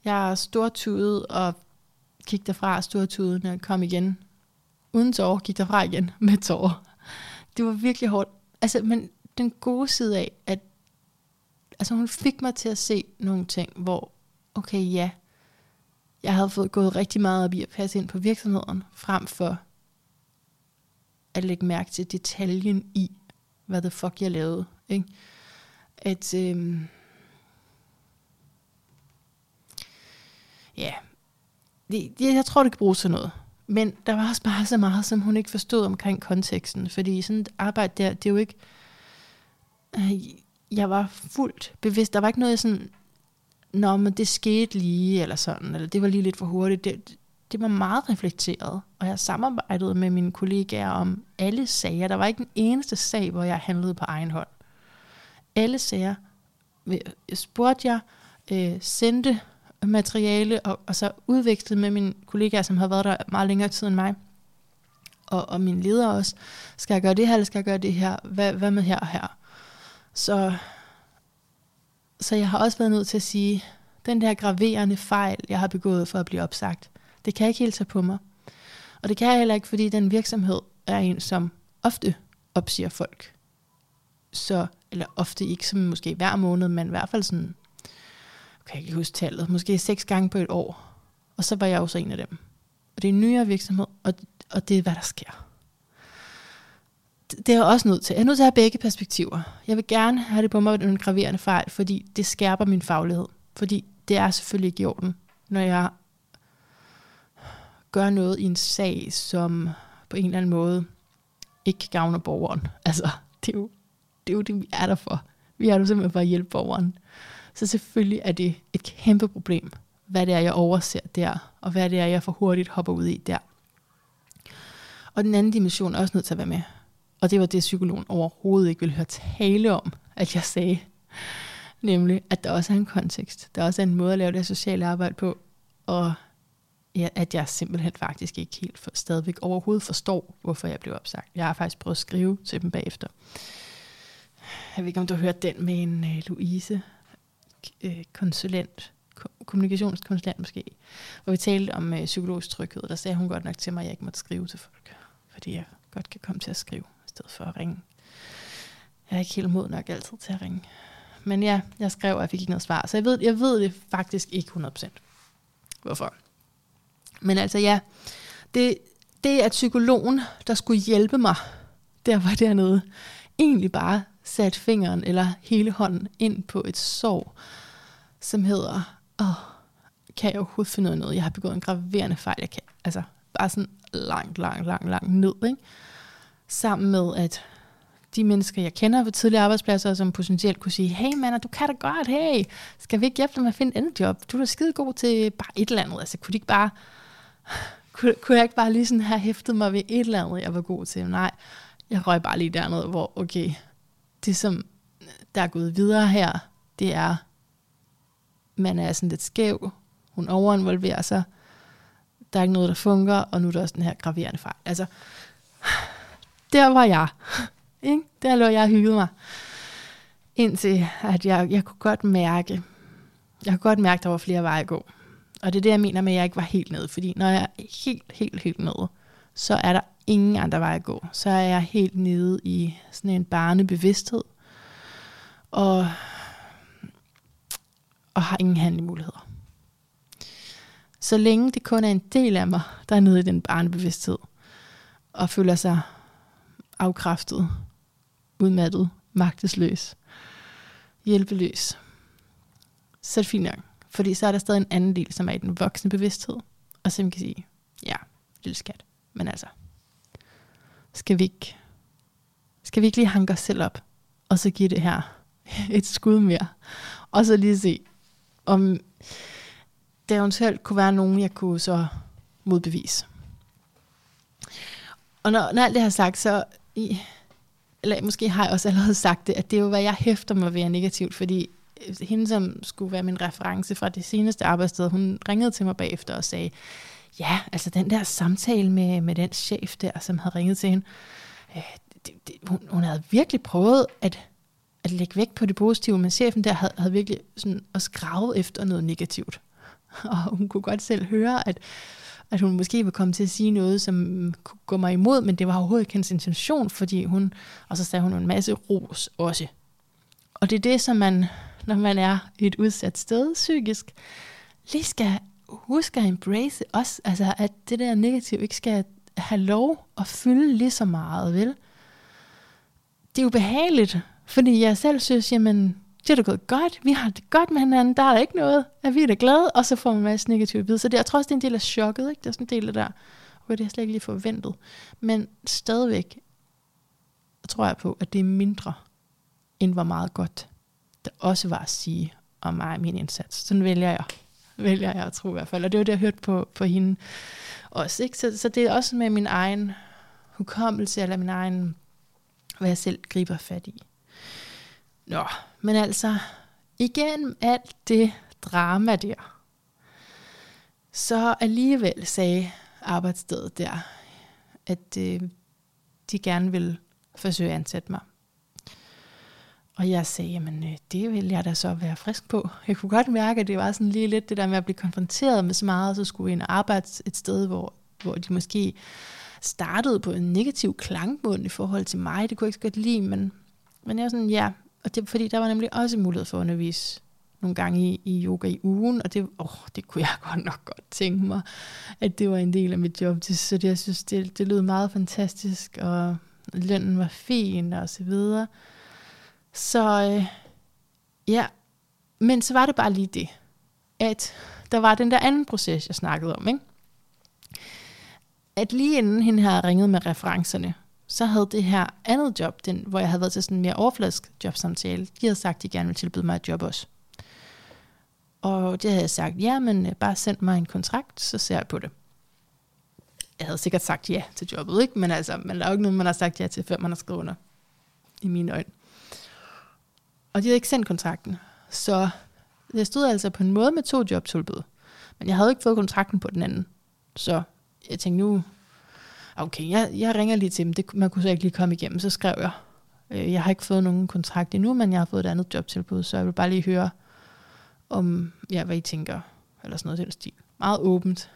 Jeg stortudet og gik derfra stortudet, når jeg kom igen. Uden tårer gik derfra igen med tårer. Det var virkelig hårdt. Altså, men den gode side af, at altså, hun fik mig til at se nogle ting, hvor, okay, ja, jeg havde fået gået rigtig meget op i at passe ind på virksomheden, frem for at lægge mærke til detaljen i, hvad the fuck jeg lavede. Ikke? At, øhm, ja, det, jeg tror, det kan bruges til noget. Men der var også bare så meget, som hun ikke forstod omkring konteksten. Fordi sådan et arbejde der, det er jo ikke... Øh, jeg var fuldt bevidst. Der var ikke noget, jeg sådan... Nå, men det skete lige, eller sådan. Eller det var lige lidt for hurtigt. Det, det var meget reflekteret. Og jeg samarbejdede med mine kollegaer om alle sager. Der var ikke en eneste sag, hvor jeg handlede på egen hånd. Alle sager spurgte jeg, øh, sendte materiale, og, og så udvekslet med mine kollegaer, som har været der meget længere tid end mig, og, og min leder også. Skal jeg gøre det her, eller skal jeg gøre det her? Hvad, hvad med her og her? Så, så jeg har også været nødt til at sige, den der graverende fejl, jeg har begået for at blive opsagt, det kan jeg ikke helt tage på mig. Og det kan jeg heller ikke, fordi den virksomhed er en, som ofte opsiger folk. Så, eller ofte ikke som måske hver måned, men i hvert fald sådan kan ikke huske tallet, måske seks gange på et år. Og så var jeg også en af dem. Og det er en nyere virksomhed, og, og det er, hvad der sker. Det, det er jeg også nødt til. Jeg er nødt til at have begge perspektiver. Jeg vil gerne have det på mig en graverende fejl, fordi det skærper min faglighed. Fordi det er selvfølgelig ikke i orden, når jeg gør noget i en sag, som på en eller anden måde ikke gavner borgeren. Altså, det er jo det, er jo det vi er der for. Vi er der simpelthen for at hjælpe borgeren. Så selvfølgelig er det et kæmpe problem, hvad det er, jeg overser der, og hvad det er, jeg for hurtigt hopper ud i der. Og den anden dimension er også nødt til at være med. Og det var det, psykologen overhovedet ikke ville høre tale om, at jeg sagde. Nemlig, at der også er en kontekst. Der også er en måde at lave det sociale arbejde på. Og ja, at jeg simpelthen faktisk ikke helt for, stadigvæk overhovedet forstår, hvorfor jeg blev opsagt. Jeg har faktisk prøvet at skrive til dem bagefter. Jeg ved ikke, om du har hørt den med en uh, Louise, øh, konsulent, kommunikationskonsulent måske, hvor vi talte om øh, psykologisk tryghed, der sagde hun godt nok til mig, at jeg ikke måtte skrive til folk, fordi jeg godt kan komme til at skrive, i stedet for at ringe. Jeg er ikke helt mod nok altid til at ringe. Men ja, jeg skrev, og jeg fik ikke noget svar. Så jeg ved, jeg ved det faktisk ikke 100%. Hvorfor? Men altså ja, det, det er psykologen, der skulle hjælpe mig, der var dernede, egentlig bare sat fingeren eller hele hånden ind på et sår, som hedder, åh, kan jeg overhovedet finde ud af noget? Jeg har begået en graverende fejl. Jeg kan, altså, bare sådan langt, langt, langt, langt ned, ikke? Sammen med, at de mennesker, jeg kender på tidligere arbejdspladser, som potentielt kunne sige, hey mand, du kan da godt, hey, skal vi ikke hjælpe dig med at finde et job? Du er da skide god til bare et eller andet. Altså, kunne de ikke bare, kunne, kunne jeg ikke bare lige sådan have hæftet mig ved et eller andet, jeg var god til? Nej, jeg røg bare lige derned, hvor okay, det som der er gået videre her, det er, man er sådan lidt skæv, hun overinvolverer sig, der er ikke noget, der fungerer, og nu er der også den her graverende fejl. Altså, der var jeg. Ikke? Der lå jeg og hyggede mig. Indtil at jeg, jeg kunne godt mærke, jeg kunne godt mærke, at der var flere veje at gå. Og det er det, jeg mener med, at jeg ikke var helt nede. Fordi når jeg er helt, helt, helt nede, så er der ingen andre vej at gå. Så er jeg helt nede i sådan en barnebevidsthed, og, og har ingen handlemuligheder. Så længe det kun er en del af mig, der er nede i den barnebevidsthed, og føler sig afkræftet, udmattet, magtesløs, hjælpeløs, så er det fint nok. Fordi så er der stadig en anden del, som er i den voksne bevidsthed, Og som kan sige, ja, lille skat. Men altså, skal vi ikke, skal vi ikke lige hanke os selv op, og så give det her et skud mere, og så lige se, om der eventuelt kunne være nogen, jeg kunne så modbevise. Og når, når alt det har sagt, så i, eller måske har jeg også allerede sagt det, at det er jo, hvad jeg hæfter mig ved er negativt, fordi øh, hende, som skulle være min reference fra det seneste arbejdssted, hun ringede til mig bagefter og sagde, ja, altså den der samtale med, med den chef der, som havde ringet til hende, øh, det, det, hun, hun havde virkelig prøvet at, at lægge vægt på det positive, men chefen der havde, havde virkelig sådan også gravet efter noget negativt. Og hun kunne godt selv høre, at, at hun måske var kommet til at sige noget, som kunne gå mig imod, men det var overhovedet ikke hendes intention, fordi hun, og så sagde hun en masse ros også. Og det er det, som man, når man er i et udsat sted psykisk, lige skal huske at embrace også, altså at det der negativ ikke skal have lov at fylde lige så meget, vel? Det er jo behageligt, fordi jeg selv synes, jamen, det er da gået godt, vi har det godt med hinanden, der er der ikke noget, at vi er da glade, og så får man en masse negative bid. Så det, jeg tror også, det er en del af chokket, ikke? Det er sådan en del af der, hvor det er slet ikke lige forventet. Men stadigvæk tror jeg på, at det er mindre, end hvor meget godt der også var at sige om mig og min indsats. Sådan vælger jeg, vælger jeg at tro i hvert fald. Og det var det, jeg hørte på, på hende også. Ikke? Så, så det er også med min egen hukommelse, eller min egen, hvad jeg selv griber fat i. Nå, men altså, igen alt det drama der, så alligevel sagde arbejdsstedet der, at øh, de gerne vil forsøge at ansætte mig. Og jeg sagde, jamen øh, det vil jeg da så være frisk på. Jeg kunne godt mærke, at det var sådan lige lidt det der med at blive konfronteret med så meget, så skulle ind og arbejde et sted, hvor, hvor de måske startede på en negativ klangbund i forhold til mig. Det kunne jeg ikke så godt lide, men, men jeg var sådan, ja, og det fordi der var nemlig også mulighed for at undervise nogle gange i, i yoga i ugen, og det, åh, det kunne jeg godt nok godt tænke mig, at det var en del af mit job. Det, så det, jeg synes, det, det lød meget fantastisk, og lønnen var fin, og så videre. Så øh, ja, men så var det bare lige det, at der var den der anden proces, jeg snakkede om, ikke? At lige inden hende havde ringet med referencerne, så havde det her andet job, den, hvor jeg havde været til sådan en mere overfladisk jobsamtale, de havde sagt, at de gerne ville tilbyde mig et job også. Og det havde jeg sagt, ja, men øh, bare send mig en kontrakt, så ser jeg på det. Jeg havde sikkert sagt ja til jobbet, ikke? Men, altså, men er jo ikke noget, man har sagt ja til, før man har skrevet under. I mine øjne. Og de havde ikke sendt kontrakten. Så jeg stod altså på en måde med to jobtilbud. Men jeg havde ikke fået kontrakten på den anden. Så jeg tænkte, nu okay, jeg, jeg ringer lige til dem, det, man kunne så ikke lige komme igennem, så skrev jeg, øh, jeg har ikke fået nogen kontrakt endnu, men jeg har fået et andet jobtilbud, så jeg vil bare lige høre, om, ja, hvad I tænker, eller sådan noget den stil. Meget åbent.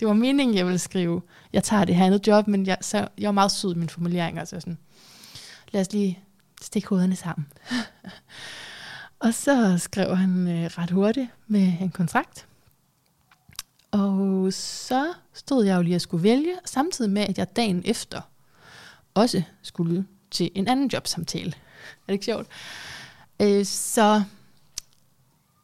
Det var meningen, jeg ville skrive, jeg tager det her andet job, men jeg, så, jeg var meget sød i min formulering, altså sådan, lad os lige stik hovederne sammen. og så skrev han øh, ret hurtigt med en kontrakt, og så stod jeg jo lige at skulle vælge, samtidig med, at jeg dagen efter også skulle til en anden jobsamtale. Er det ikke sjovt? Øh, så,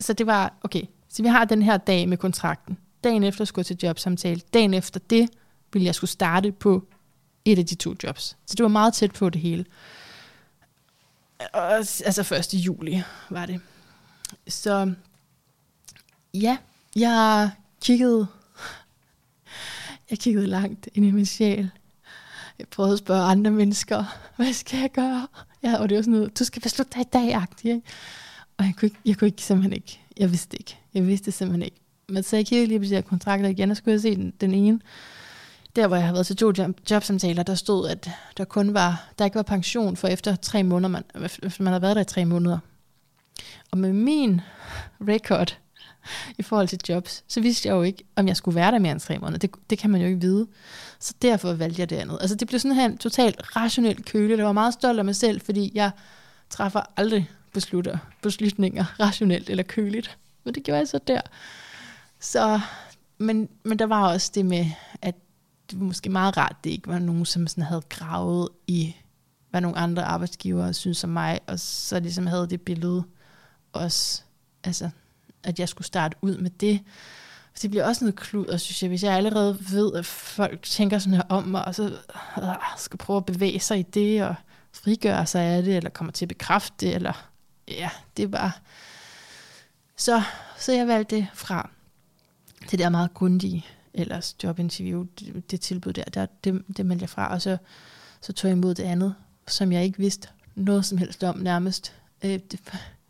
så det var, okay, så vi har den her dag med kontrakten. Dagen efter skulle jeg til jobsamtale. Dagen efter det ville jeg skulle starte på et af de to jobs. Så det var meget tæt på det hele. Og, altså 1. juli var det. Så ja, jeg kiggede, jeg kiggede langt ind i min sjæl. Jeg prøvede at spørge andre mennesker, hvad skal jeg gøre? Ja, og det var sådan noget, du skal beslutte dig i dag, agtig, ikke? Og jeg kunne, ikke, jeg kunne ikke, simpelthen ikke. Jeg vidste ikke. Jeg vidste simpelthen ikke. Men så jeg kiggede lige på de her kontrakter igen, og skulle jeg se den, den ene. Der, hvor jeg havde været til to job, jobsamtaler, der stod, at der kun var, der ikke var pension for efter tre måneder, man, efter man havde været der i tre måneder. Og med min record, i forhold til jobs, så vidste jeg jo ikke, om jeg skulle være der mere end tre måneder. Det, det kan man jo ikke vide. Så derfor valgte jeg det andet. Altså det blev sådan her en totalt rationelt køle. Jeg var meget stolt af mig selv, fordi jeg træffer aldrig beslutter, beslutninger rationelt eller køligt. Men det gjorde jeg så der. Så, men, men der var også det med, at det var måske meget rart, det ikke var nogen, som sådan havde gravet i, hvad nogle andre arbejdsgivere synes om mig, og så ligesom havde det billede også, altså at jeg skulle starte ud med det. det bliver også noget klud, og synes jeg, hvis jeg allerede ved, at folk tænker sådan her om mig, og så øh, skal prøve at bevæge sig i det, og frigøre sig af det, eller kommer til at bekræfte det, eller ja, det var... Så, så jeg valgte det fra det der meget grundige ellers jobinterview, det, det tilbud der, der det, det meldte jeg fra, og så, så tog jeg imod det andet, som jeg ikke vidste noget som helst om nærmest. Øh, det,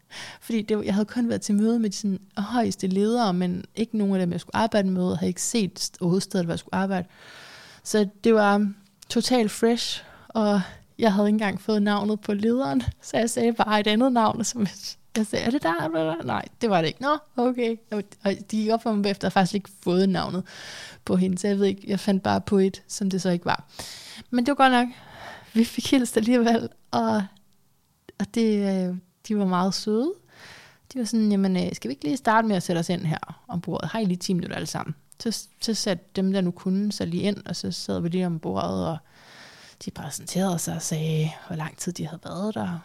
fordi det, jeg havde kun været til møde med de sådan, højeste ledere, men ikke nogen af dem, jeg skulle arbejde med, og havde ikke set hovedstedet, hvor jeg skulle arbejde. Så det var totalt fresh, og jeg havde ikke engang fået navnet på lederen, så jeg sagde bare et andet navn, som jeg sagde, er det der? Nej, det var det ikke. Nå, okay. Og de gik op for mig efter, jeg faktisk ikke fået navnet på hende, så jeg ved ikke, jeg fandt bare på et, som det så ikke var. Men det var godt nok, vi fik hilst alligevel, og, og det, øh, de var meget søde. De var sådan, jamen, øh, skal vi ikke lige starte med at sætte os ind her om bordet? Har I lige 10 minutter alle sammen? Så, så satte dem, der nu kunne, sig lige ind, og så sad vi lige om bordet, og de præsenterede sig og sagde, hvor lang tid de havde været der.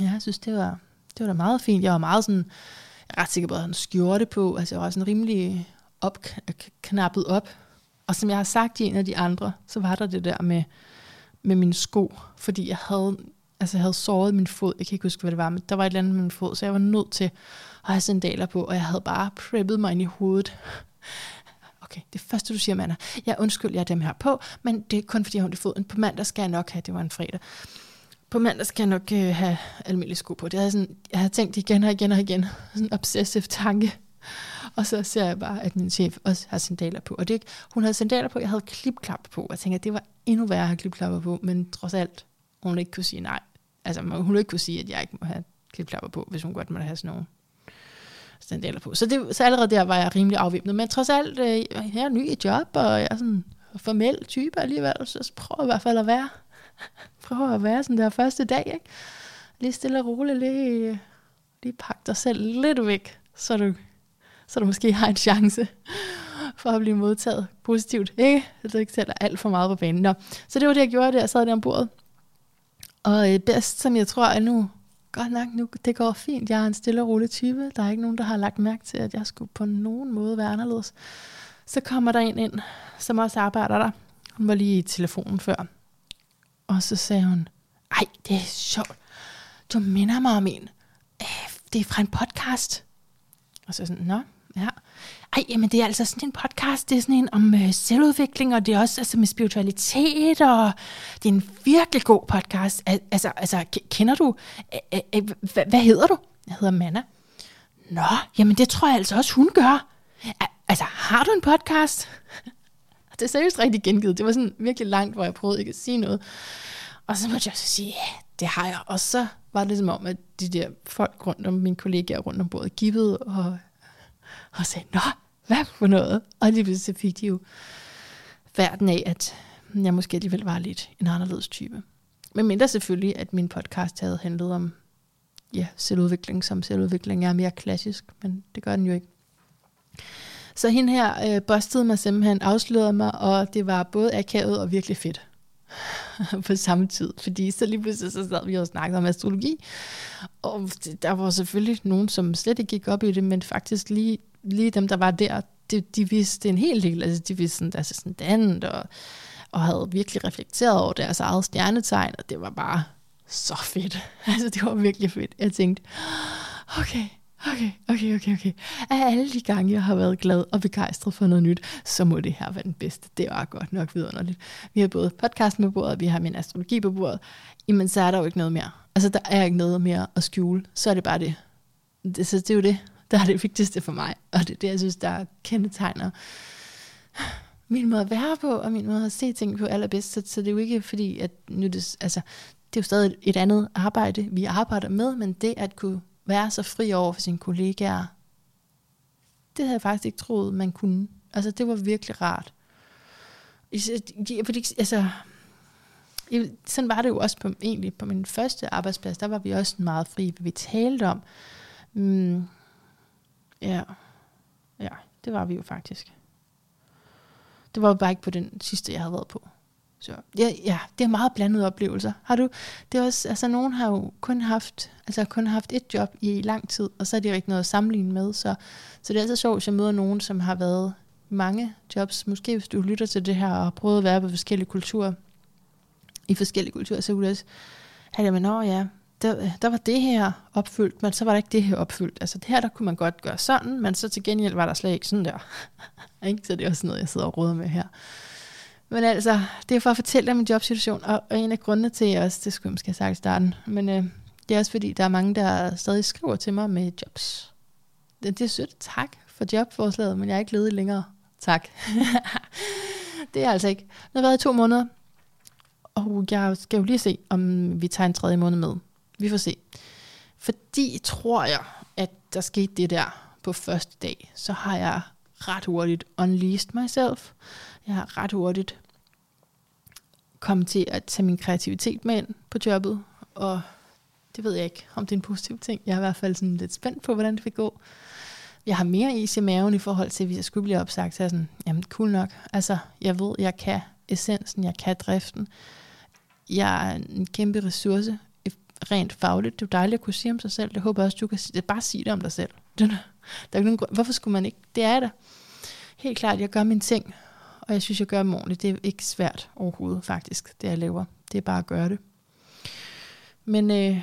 Ja, jeg synes, det var, det var da meget fint. Jeg var meget sådan, jeg er ret sikker på, at han skjorte på. Altså, jeg var sådan rimelig opknappet op. Og som jeg har sagt i en af de andre, så var der det der med, med mine sko. Fordi jeg havde, altså, jeg havde såret min fod. Jeg kan ikke huske, hvad det var, men der var et eller andet med min fod, så jeg var nødt til at have sandaler på. Og jeg havde bare preppet mig ind i hovedet. Okay, det første du siger, Manna. Ja, undskyld, jeg har dem her på, men det er kun fordi jeg har ondt i foden. På mandag skal jeg nok have, det var en fredag på mandag skal jeg nok øh, have almindelige sko på. Det havde sådan, jeg havde tænkt igen og igen og igen. Sådan en obsessive tanke. Og så ser jeg bare, at min chef også har sandaler på. Og det, hun havde sandaler på, jeg havde klipklapper på. Jeg tænker, at det var endnu værre at have klipklapper på. Men trods alt, hun ikke kunne sige nej. Altså, hun ville ikke kunne sige, at jeg ikke må have klipklapper på, hvis hun godt måtte have sådan nogle sandaler på. Så, det, så allerede der var jeg rimelig afvæbnet. Men trods alt, øh, jeg er ny i job, og jeg er sådan formel type alligevel, så prøver jeg i hvert fald at være prøve at være sådan der første dag, ikke? Lige stille og roligt, lige, lige pakke dig selv lidt væk, så du, så du måske har en chance for at blive modtaget positivt, ikke? Så du ikke sætter alt for meget på banen. Nå, så det var det, jeg gjorde, der jeg sad der ombord. Og øh, bedst, som jeg tror, at nu, godt nok, nu, det går fint. Jeg er en stille og rolig type. Der er ikke nogen, der har lagt mærke til, at jeg skulle på nogen måde være anderledes. Så kommer der en ind, som også arbejder der. Hun var lige i telefonen før. Og så sagde hun, ej, det er sjovt. Du minder mig om en. Øh, det er fra en podcast. Og så sådan, nå, ja. Ej, jamen det er altså sådan en podcast, det er sådan en om øh, selvudvikling, og det er også altså, med spiritualitet, og det er en virkelig god podcast. Al- altså, altså kender du, øh, øh, hvad hedder du? Jeg hedder Manna. Nå, jamen det tror jeg altså også, hun gør. Altså, har du en podcast? Det er seriøst rigtig gengivet. Det var sådan virkelig langt, hvor jeg prøvede ikke at sige noget. Og så måtte jeg så sige, ja, det har jeg. Og så var det som om, at de der folk rundt om mine kollegaer rundt om bordet gibbede og, og sagde, nå, hvad for noget? Og lige pludselig fik de jo verden af, at jeg måske alligevel var lidt en anderledes type. Men mindre selvfølgelig, at min podcast havde handlet om ja, selvudvikling, som selvudvikling er mere klassisk, men det gør den jo ikke. Så hende her øh, bustede mig simpelthen, afslørede mig, og det var både akavet og virkelig fedt på samme tid. Fordi så lige pludselig så sad vi og snakkede om astrologi, og der var selvfølgelig nogen, som slet ikke gik op i det, men faktisk lige, lige dem, der var der, de, de vidste en hel del. Altså, de vidste sådan, deres ascendant, og, og havde virkelig reflekteret over deres eget stjernetegn, og det var bare så fedt. Altså, det var virkelig fedt. Jeg tænkte, okay, okay, okay, okay, okay. Af alle de gange, jeg har været glad og begejstret for noget nyt, så må det her være den bedste. Det var godt nok vidunderligt. Vi har både podcasten på bordet, vi har min astrologi på bordet. Jamen, så er der jo ikke noget mere. Altså, der er ikke noget mere at skjule. Så er det bare det. det så det er jo det, der er det vigtigste for mig. Og det er det, jeg synes, der kendetegner min måde at være på, og min måde at se ting på allerbedst. Så, så det er jo ikke fordi, at nu det, altså, det er jo stadig et andet arbejde, vi arbejder med, men det at kunne være så fri over for sine kollegaer, det havde jeg faktisk ikke troet, man kunne. Altså, det var virkelig rart. Fordi, altså, sådan var det jo også på, egentlig på min første arbejdsplads, der var vi også meget fri, hvad vi talte om. Mm, ja, ja, det var vi jo faktisk. Det var jo bare ikke på den sidste, jeg havde været på. Så ja, ja, det er meget blandede oplevelser. Har du, det er også, altså nogen har jo kun haft, altså kun haft et job i lang tid, og så er de ikke noget at sammenligne med, så, så det er altid sjovt, hvis jeg møder nogen, som har været mange jobs, måske hvis du lytter til det her og har prøvet at være på forskellige kulturer, i forskellige kulturer, så kunne du også have det med, nå ja, der, der var det her opfyldt, men så var der ikke det her opfyldt. Altså det her, der kunne man godt gøre sådan, men så til gengæld var der slet ikke sådan der. ikke? Så det er også noget, jeg sidder og råder med her. Men altså, det er for at fortælle dig min jobsituation, og, og en af grundene til også, det skulle jeg måske have sagt i starten, men øh, det er også fordi, der er mange, der stadig skriver til mig med jobs. Det, det er sødt, tak for jobforslaget, men jeg er ikke ledig længere. Tak. det er altså ikke. Det har været i to måneder, og jeg skal jo lige se, om vi tager en tredje måned med. Vi får se. Fordi tror jeg, at der skete det der på første dag, så har jeg ret hurtigt unleashed myself. Jeg har ret hurtigt kommet til at tage min kreativitet med ind på jobbet, og det ved jeg ikke, om det er en positiv ting. Jeg er i hvert fald sådan lidt spændt på, hvordan det vil gå. Jeg har mere is i maven i forhold til, hvis jeg skulle blive opsagt, så er jeg sådan, jamen cool nok. Altså, jeg ved, jeg kan essensen, jeg kan driften. Jeg er en kæmpe ressource rent fagligt. Det er jo dejligt at kunne sige om sig selv. Det håber jeg også, du kan sige. Bare sige det om dig selv. Der er ikke nogen grund. Hvorfor skulle man ikke? Det er der. Helt klart, jeg gør mine ting, og jeg synes, jeg gør dem ordentligt. Det er ikke svært overhovedet, faktisk, det jeg laver. Det er bare at gøre det. Men, øh,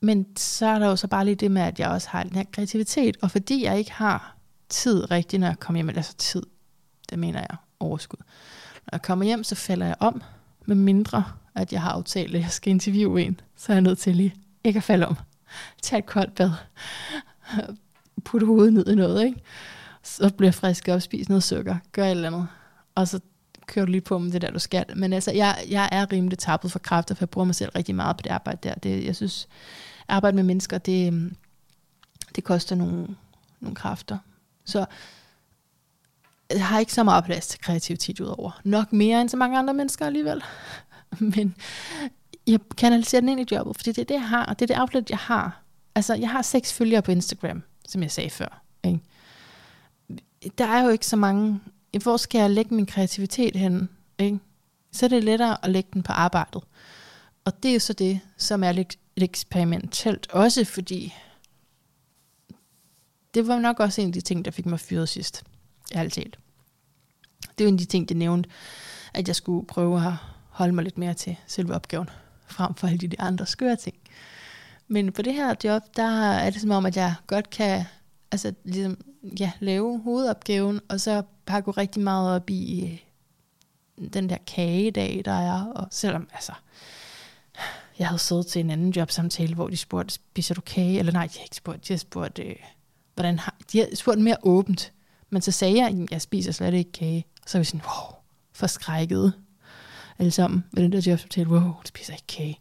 men så er der jo så bare lige det med, at jeg også har den her kreativitet, og fordi jeg ikke har tid rigtigt, når jeg kommer hjem, altså tid, det mener jeg overskud. Når jeg kommer hjem, så falder jeg om, med mindre at jeg har aftalt, at jeg skal interviewe en, så er jeg nødt til lige ikke at falde om. Tag et koldt bad. Put hovedet ned i noget, ikke? Så bliver jeg frisk op, spis noget sukker, gør et eller andet. Og så kører du lige på med det der, du skal. Men altså, jeg, jeg er rimelig tappet for kræfter, for jeg bruger mig selv rigtig meget på det arbejde der. Det, jeg synes, arbejde med mennesker, det, det koster nogle, nogle kræfter. Så jeg har ikke så meget plads til kreativitet udover. Nok mere end så mange andre mennesker alligevel. Men jeg kanaliserer den ind i jobbet, fordi det er det, jeg har, og det er det outlet, jeg har. Altså, jeg har seks følgere på Instagram, som jeg sagde før. Der er jo ikke så mange... Hvor skal jeg lægge min kreativitet hen? Ikke? Så er det lettere at lægge den på arbejdet. Og det er jo så det, som er lidt eksperimentelt, også fordi det var nok også en af de ting, der fik mig fyret sidst. Ærligt talt. Det er en af de ting, det nævnte, at jeg skulle prøve at holde mig lidt mere til selve opgaven, frem for alle de andre skøre ting. Men på det her job, der er det som om, at jeg godt kan altså, ligesom, ja, lave hovedopgaven, og så pakke rigtig meget op i øh, den der kagedag, der er. Og selvom, altså, jeg havde siddet til en anden jobsamtale, hvor de spurgte, spiser du kage? Eller nej, de har ikke spurgt, de har spurgt, øh, hvordan har, de har spurgt mere åbent. Men så sagde jeg, at jeg spiser slet ikke kage. Og så var vi sådan, wow, forskrækket alle sammen med den der jobsamtale, wow, du spiser ikke kage.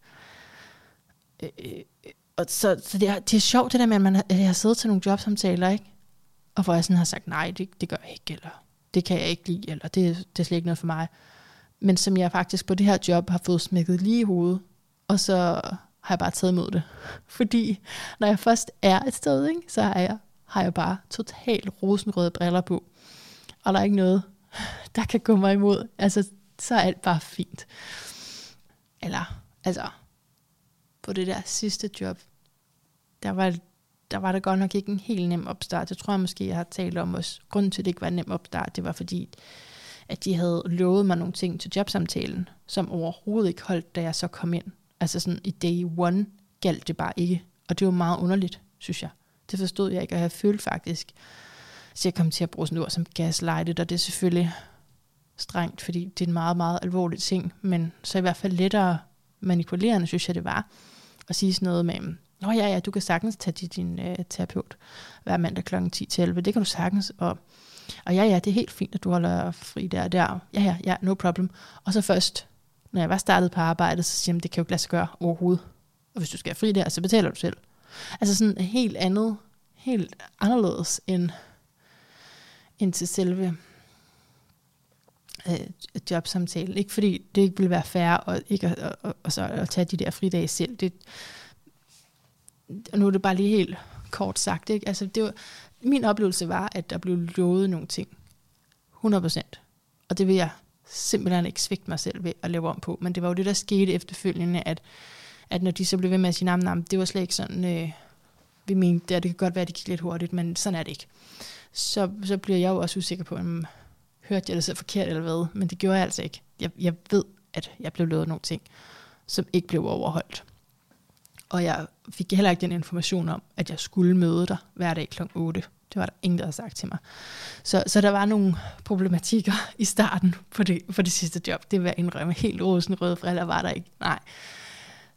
Øh, øh, øh, og så, så det, er, det er sjovt det der med, at, man, at jeg har siddet til nogle jobsamtaler, ikke? Og hvor jeg sådan har sagt, nej, det, det gør jeg ikke, eller det kan jeg ikke lide, eller det, det er slet ikke noget for mig. Men som jeg faktisk på det her job har fået smækket lige i hovedet, og så har jeg bare taget imod det. Fordi når jeg først er et sted, ikke, så er jeg, har jeg bare totalt rosenrøde briller på. Og der er ikke noget, der kan gå mig imod. Altså, så er alt bare fint. Eller, altså, på det der sidste job, der var, der var det godt nok ikke en helt nem opstart. Det tror jeg måske, jeg har talt om også. Grunden til, at det ikke var en nem opstart, det var fordi, at de havde lovet mig nogle ting til jobsamtalen, som overhovedet ikke holdt, da jeg så kom ind. Altså sådan i day one galt det bare ikke. Og det var meget underligt, synes jeg. Det forstod jeg ikke, og jeg følte faktisk, så jeg kom til at bruge sådan ord som gaslightet, og det er selvfølgelig strengt, fordi det er en meget, meget alvorlig ting, men så i hvert fald lettere manipulerende, synes jeg det var, at sige sådan noget med, Nå ja, ja, du kan sagtens tage til din øh, terapeut hver mandag kl. 10 til 11, det kan du sagtens, og, og ja, ja, det er helt fint, at du holder fri der og der, ja, ja, ja, no problem. Og så først, når jeg var startet på arbejdet, så siger jeg, det kan jo ikke lade sig gøre overhovedet. Og hvis du skal have fri der, så betaler du selv. Altså sådan helt andet, helt anderledes end, end til selve øh, jobsamtalen. Ikke fordi det ikke ville være fair og ikke at, at, at, at, at tage de der fridage selv. Det, og nu er det bare lige helt kort sagt. Ikke? Altså, det var, min oplevelse var, at der blev lovet nogle ting. 100 procent. Og det vil jeg simpelthen ikke svigte mig selv ved at lave om på. Men det var jo det, der skete efterfølgende, at, at når de så blev ved med at sige, nam, nam, det var slet ikke sådan, øh, vi mente, det, det kan godt være, at det gik lidt hurtigt, men sådan er det ikke. Så, så bliver jeg jo også usikker på, om hørte jeg det så forkert eller hvad, men det gjorde jeg altså ikke. Jeg, jeg ved, at jeg blev lovet nogle ting, som ikke blev overholdt. Og jeg fik heller ikke den information om, at jeg skulle møde dig hver dag kl. 8. Det var der ingen, der havde sagt til mig. Så, så der var nogle problematikker i starten på det, på det sidste job. Det var indrømme. Helt rosenrøde briller var der ikke. Nej.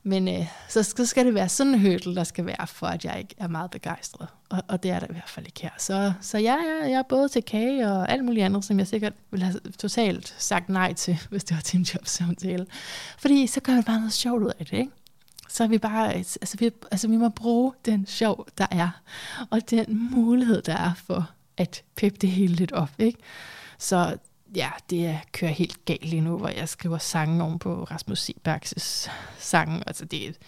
Men øh, så, så skal det være sådan en hurdle, der skal være, for at jeg ikke er meget begejstret. Og, og det er der i hvert fald ikke her. Så, så jeg, jeg, jeg er både til kage og alt muligt andet, som jeg sikkert ville have totalt sagt nej til, hvis det var til en jobsamtale. Fordi så gør man bare noget sjovt ud af det, ikke? Så er vi bare, altså vi, altså vi må bruge den sjov, der er, og den mulighed, der er for at peppe det hele lidt op, ikke? Så ja, det kører helt galt lige nu, hvor jeg skriver sange oven på Rasmus Sebergs sange. Altså det,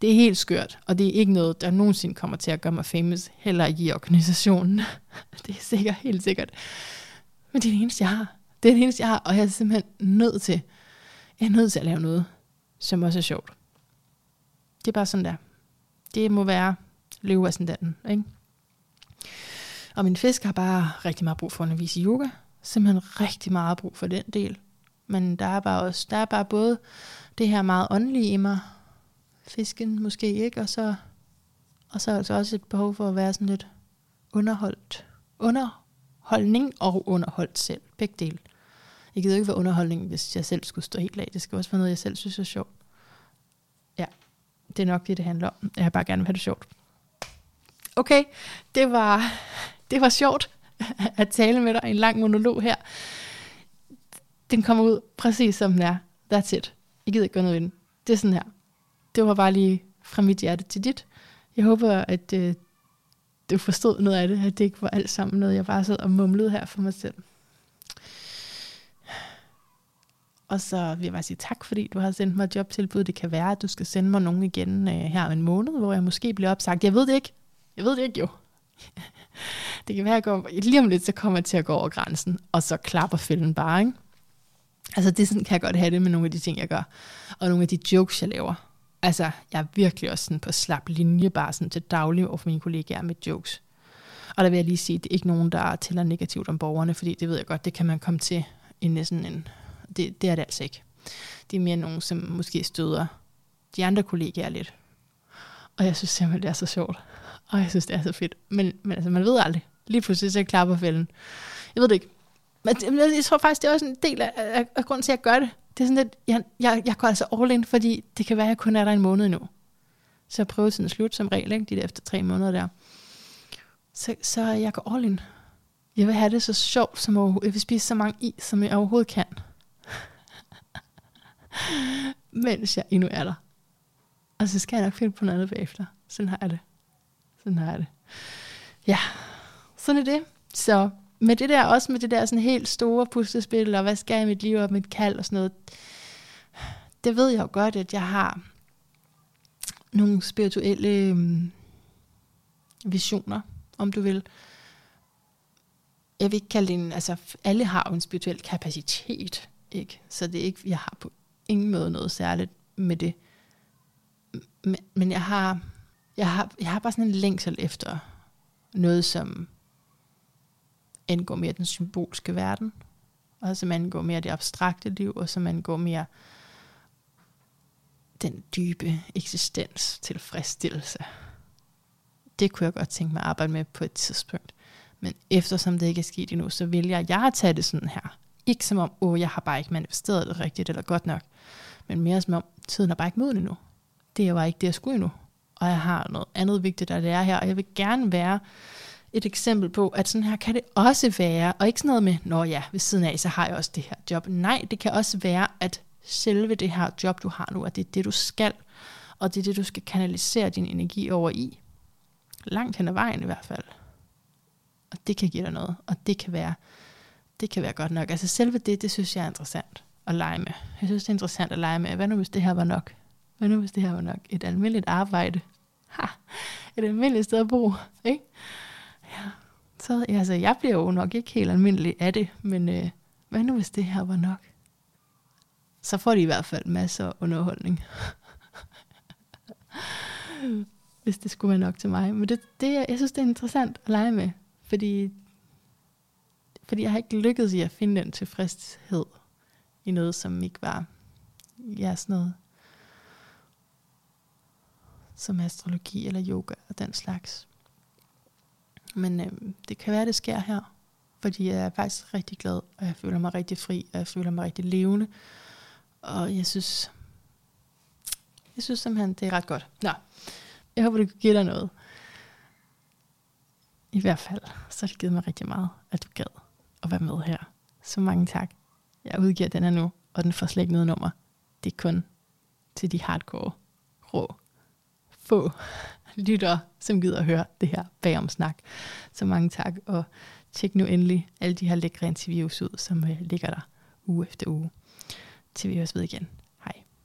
det er helt skørt, og det er ikke noget, der nogensinde kommer til at gøre mig famous, heller ikke i organisationen. det er sikkert, helt sikkert. Men det er det eneste, jeg har. Det er det eneste, jeg har, og jeg er simpelthen nødt til, jeg er nødt til at lave noget, som også er sjovt. Det er bare sådan der. Det må være løveascendanten, ikke? Og min fisk har bare rigtig meget brug for at undervise i yoga. Simpelthen rigtig meget brug for den del. Men der er bare også, der er bare både det her meget åndelige i mig, fisken måske ikke, og så, og så altså også et behov for at være sådan lidt underholdt. Underholdning og underholdt selv. Begge dele. Jeg gider ikke være underholdning, hvis jeg selv skulle stå helt af. Det skal også være noget, jeg selv synes er sjovt. Ja, det er nok det, det handler om. Jeg har bare gerne vil have det sjovt. Okay, det var, det var sjovt at tale med dig en lang monolog her. Den kommer ud præcis som den er. That's it. Jeg gider ikke gøre noget ved den. Det er sådan her. Det var bare lige fra mit hjerte til dit. Jeg håber, at øh, du forstod noget af det, at det ikke var alt sammen noget, jeg bare sad og mumlede her for mig selv. Og så vil jeg bare sige tak, fordi du har sendt mig et jobtilbud. Det kan være, at du skal sende mig nogen igen øh, her om en måned, hvor jeg måske bliver opsagt. Jeg ved det ikke. Jeg ved det ikke jo. det kan være, at jeg går, lige om lidt, så kommer jeg til at gå over grænsen, og så klapper fælden bare, ikke? Altså det sådan kan jeg godt have det med nogle af de ting, jeg gør, og nogle af de jokes, jeg laver. Altså, jeg er virkelig også sådan på slap linje, bare sådan til daglig over for mine kollegaer med jokes. Og der vil jeg lige sige, at det er ikke nogen, der tæller negativt om borgerne, fordi det ved jeg godt, det kan man komme til i næsten en... Det, det er det altså ikke. Det er mere nogen, som måske støder de andre kollegaer lidt. Og jeg synes simpelthen, det er så sjovt. Og jeg synes, det er så fedt. Men, men altså, man ved aldrig. Lige pludselig så klapper fælden. Jeg ved det ikke. Men jeg tror faktisk, det er også en del af, af, af grunden til, at jeg gør det. Det er sådan lidt, jeg, jeg, jeg går altså all in, fordi det kan være, at jeg kun er der en måned nu. Så jeg prøver til slut som regel, ikke? de der efter tre måneder der. Så, så jeg går all in. Jeg vil have det så sjovt som overhovedet. Jeg vil spise så mange is, som jeg overhovedet kan. Mens jeg endnu er der. Og så skal jeg nok finde på noget andet bagefter. Sådan har jeg det. Sådan har jeg det. Ja, sådan er det. Så med det der, også med det der sådan helt store puslespil, og hvad skal jeg i mit liv, og mit kald og sådan noget, det ved jeg jo godt, at jeg har nogle spirituelle øhm, visioner, om du vil. Jeg vil ikke kalde det en, altså alle har jo en spirituel kapacitet, ikke? Så det er ikke, jeg har på ingen måde noget særligt med det. Men, men jeg har, jeg har, jeg har bare sådan en længsel efter noget, som angår mere den symbolske verden, og som angår mere det abstrakte liv, og som angår mere den dybe eksistens tilfredsstillelse. Det kunne jeg godt tænke mig at arbejde med på et tidspunkt. Men eftersom det ikke er sket endnu, så vil jeg, jeg tage det sådan her. Ikke som om, åh, jeg har bare ikke manifesteret det rigtigt eller godt nok. Men mere som om, tiden er bare ikke moden endnu. Det var ikke det, jeg skulle endnu. Og jeg har noget andet vigtigt, der det er her. Og jeg vil gerne være et eksempel på, at sådan her kan det også være, og ikke sådan noget med, nå ja, ved siden af, så har jeg også det her job. Nej, det kan også være, at selve det her job, du har nu, at det er det, du skal, og det er det, du skal kanalisere din energi over i. Langt hen ad vejen i hvert fald. Og det kan give dig noget, og det kan være, det kan være godt nok. Altså selve det, det synes jeg er interessant at lege med. Jeg synes, det er interessant at lege med. Hvad nu, hvis det her var nok? Hvad nu, hvis det her var nok? Et almindeligt arbejde. Ha! Et almindeligt sted at bo, ikke? Ja, så altså, jeg bliver jo nok ikke helt almindelig af det, men øh, hvad nu hvis det her var nok? så får de i hvert fald masser af underholdning. Hvis det skulle være nok til mig. Men det, det, jeg synes, det er interessant at lege med. Fordi, fordi jeg har ikke lykkedes i at finde den tilfredshed i noget, som ikke var ja, sådan noget som astrologi eller yoga og den slags. Men øh, det kan være, det sker her, fordi jeg er faktisk rigtig glad, og jeg føler mig rigtig fri, og jeg føler mig rigtig levende. Og jeg synes, jeg synes simpelthen, det er ret godt. Nå, jeg håber, det kunne give dig noget. I hvert fald, så har det givet mig rigtig meget, at du gad at være med her. Så mange tak. Jeg udgiver den her nu, og den får slet ikke noget nummer. Det er kun til de hardcore, rå, få lytter, som gider at høre det her bagom snak. Så mange tak, og tjek nu endelig alle de her lækre interviews ud, som øh, ligger der uge efter uge, til vi også ved igen.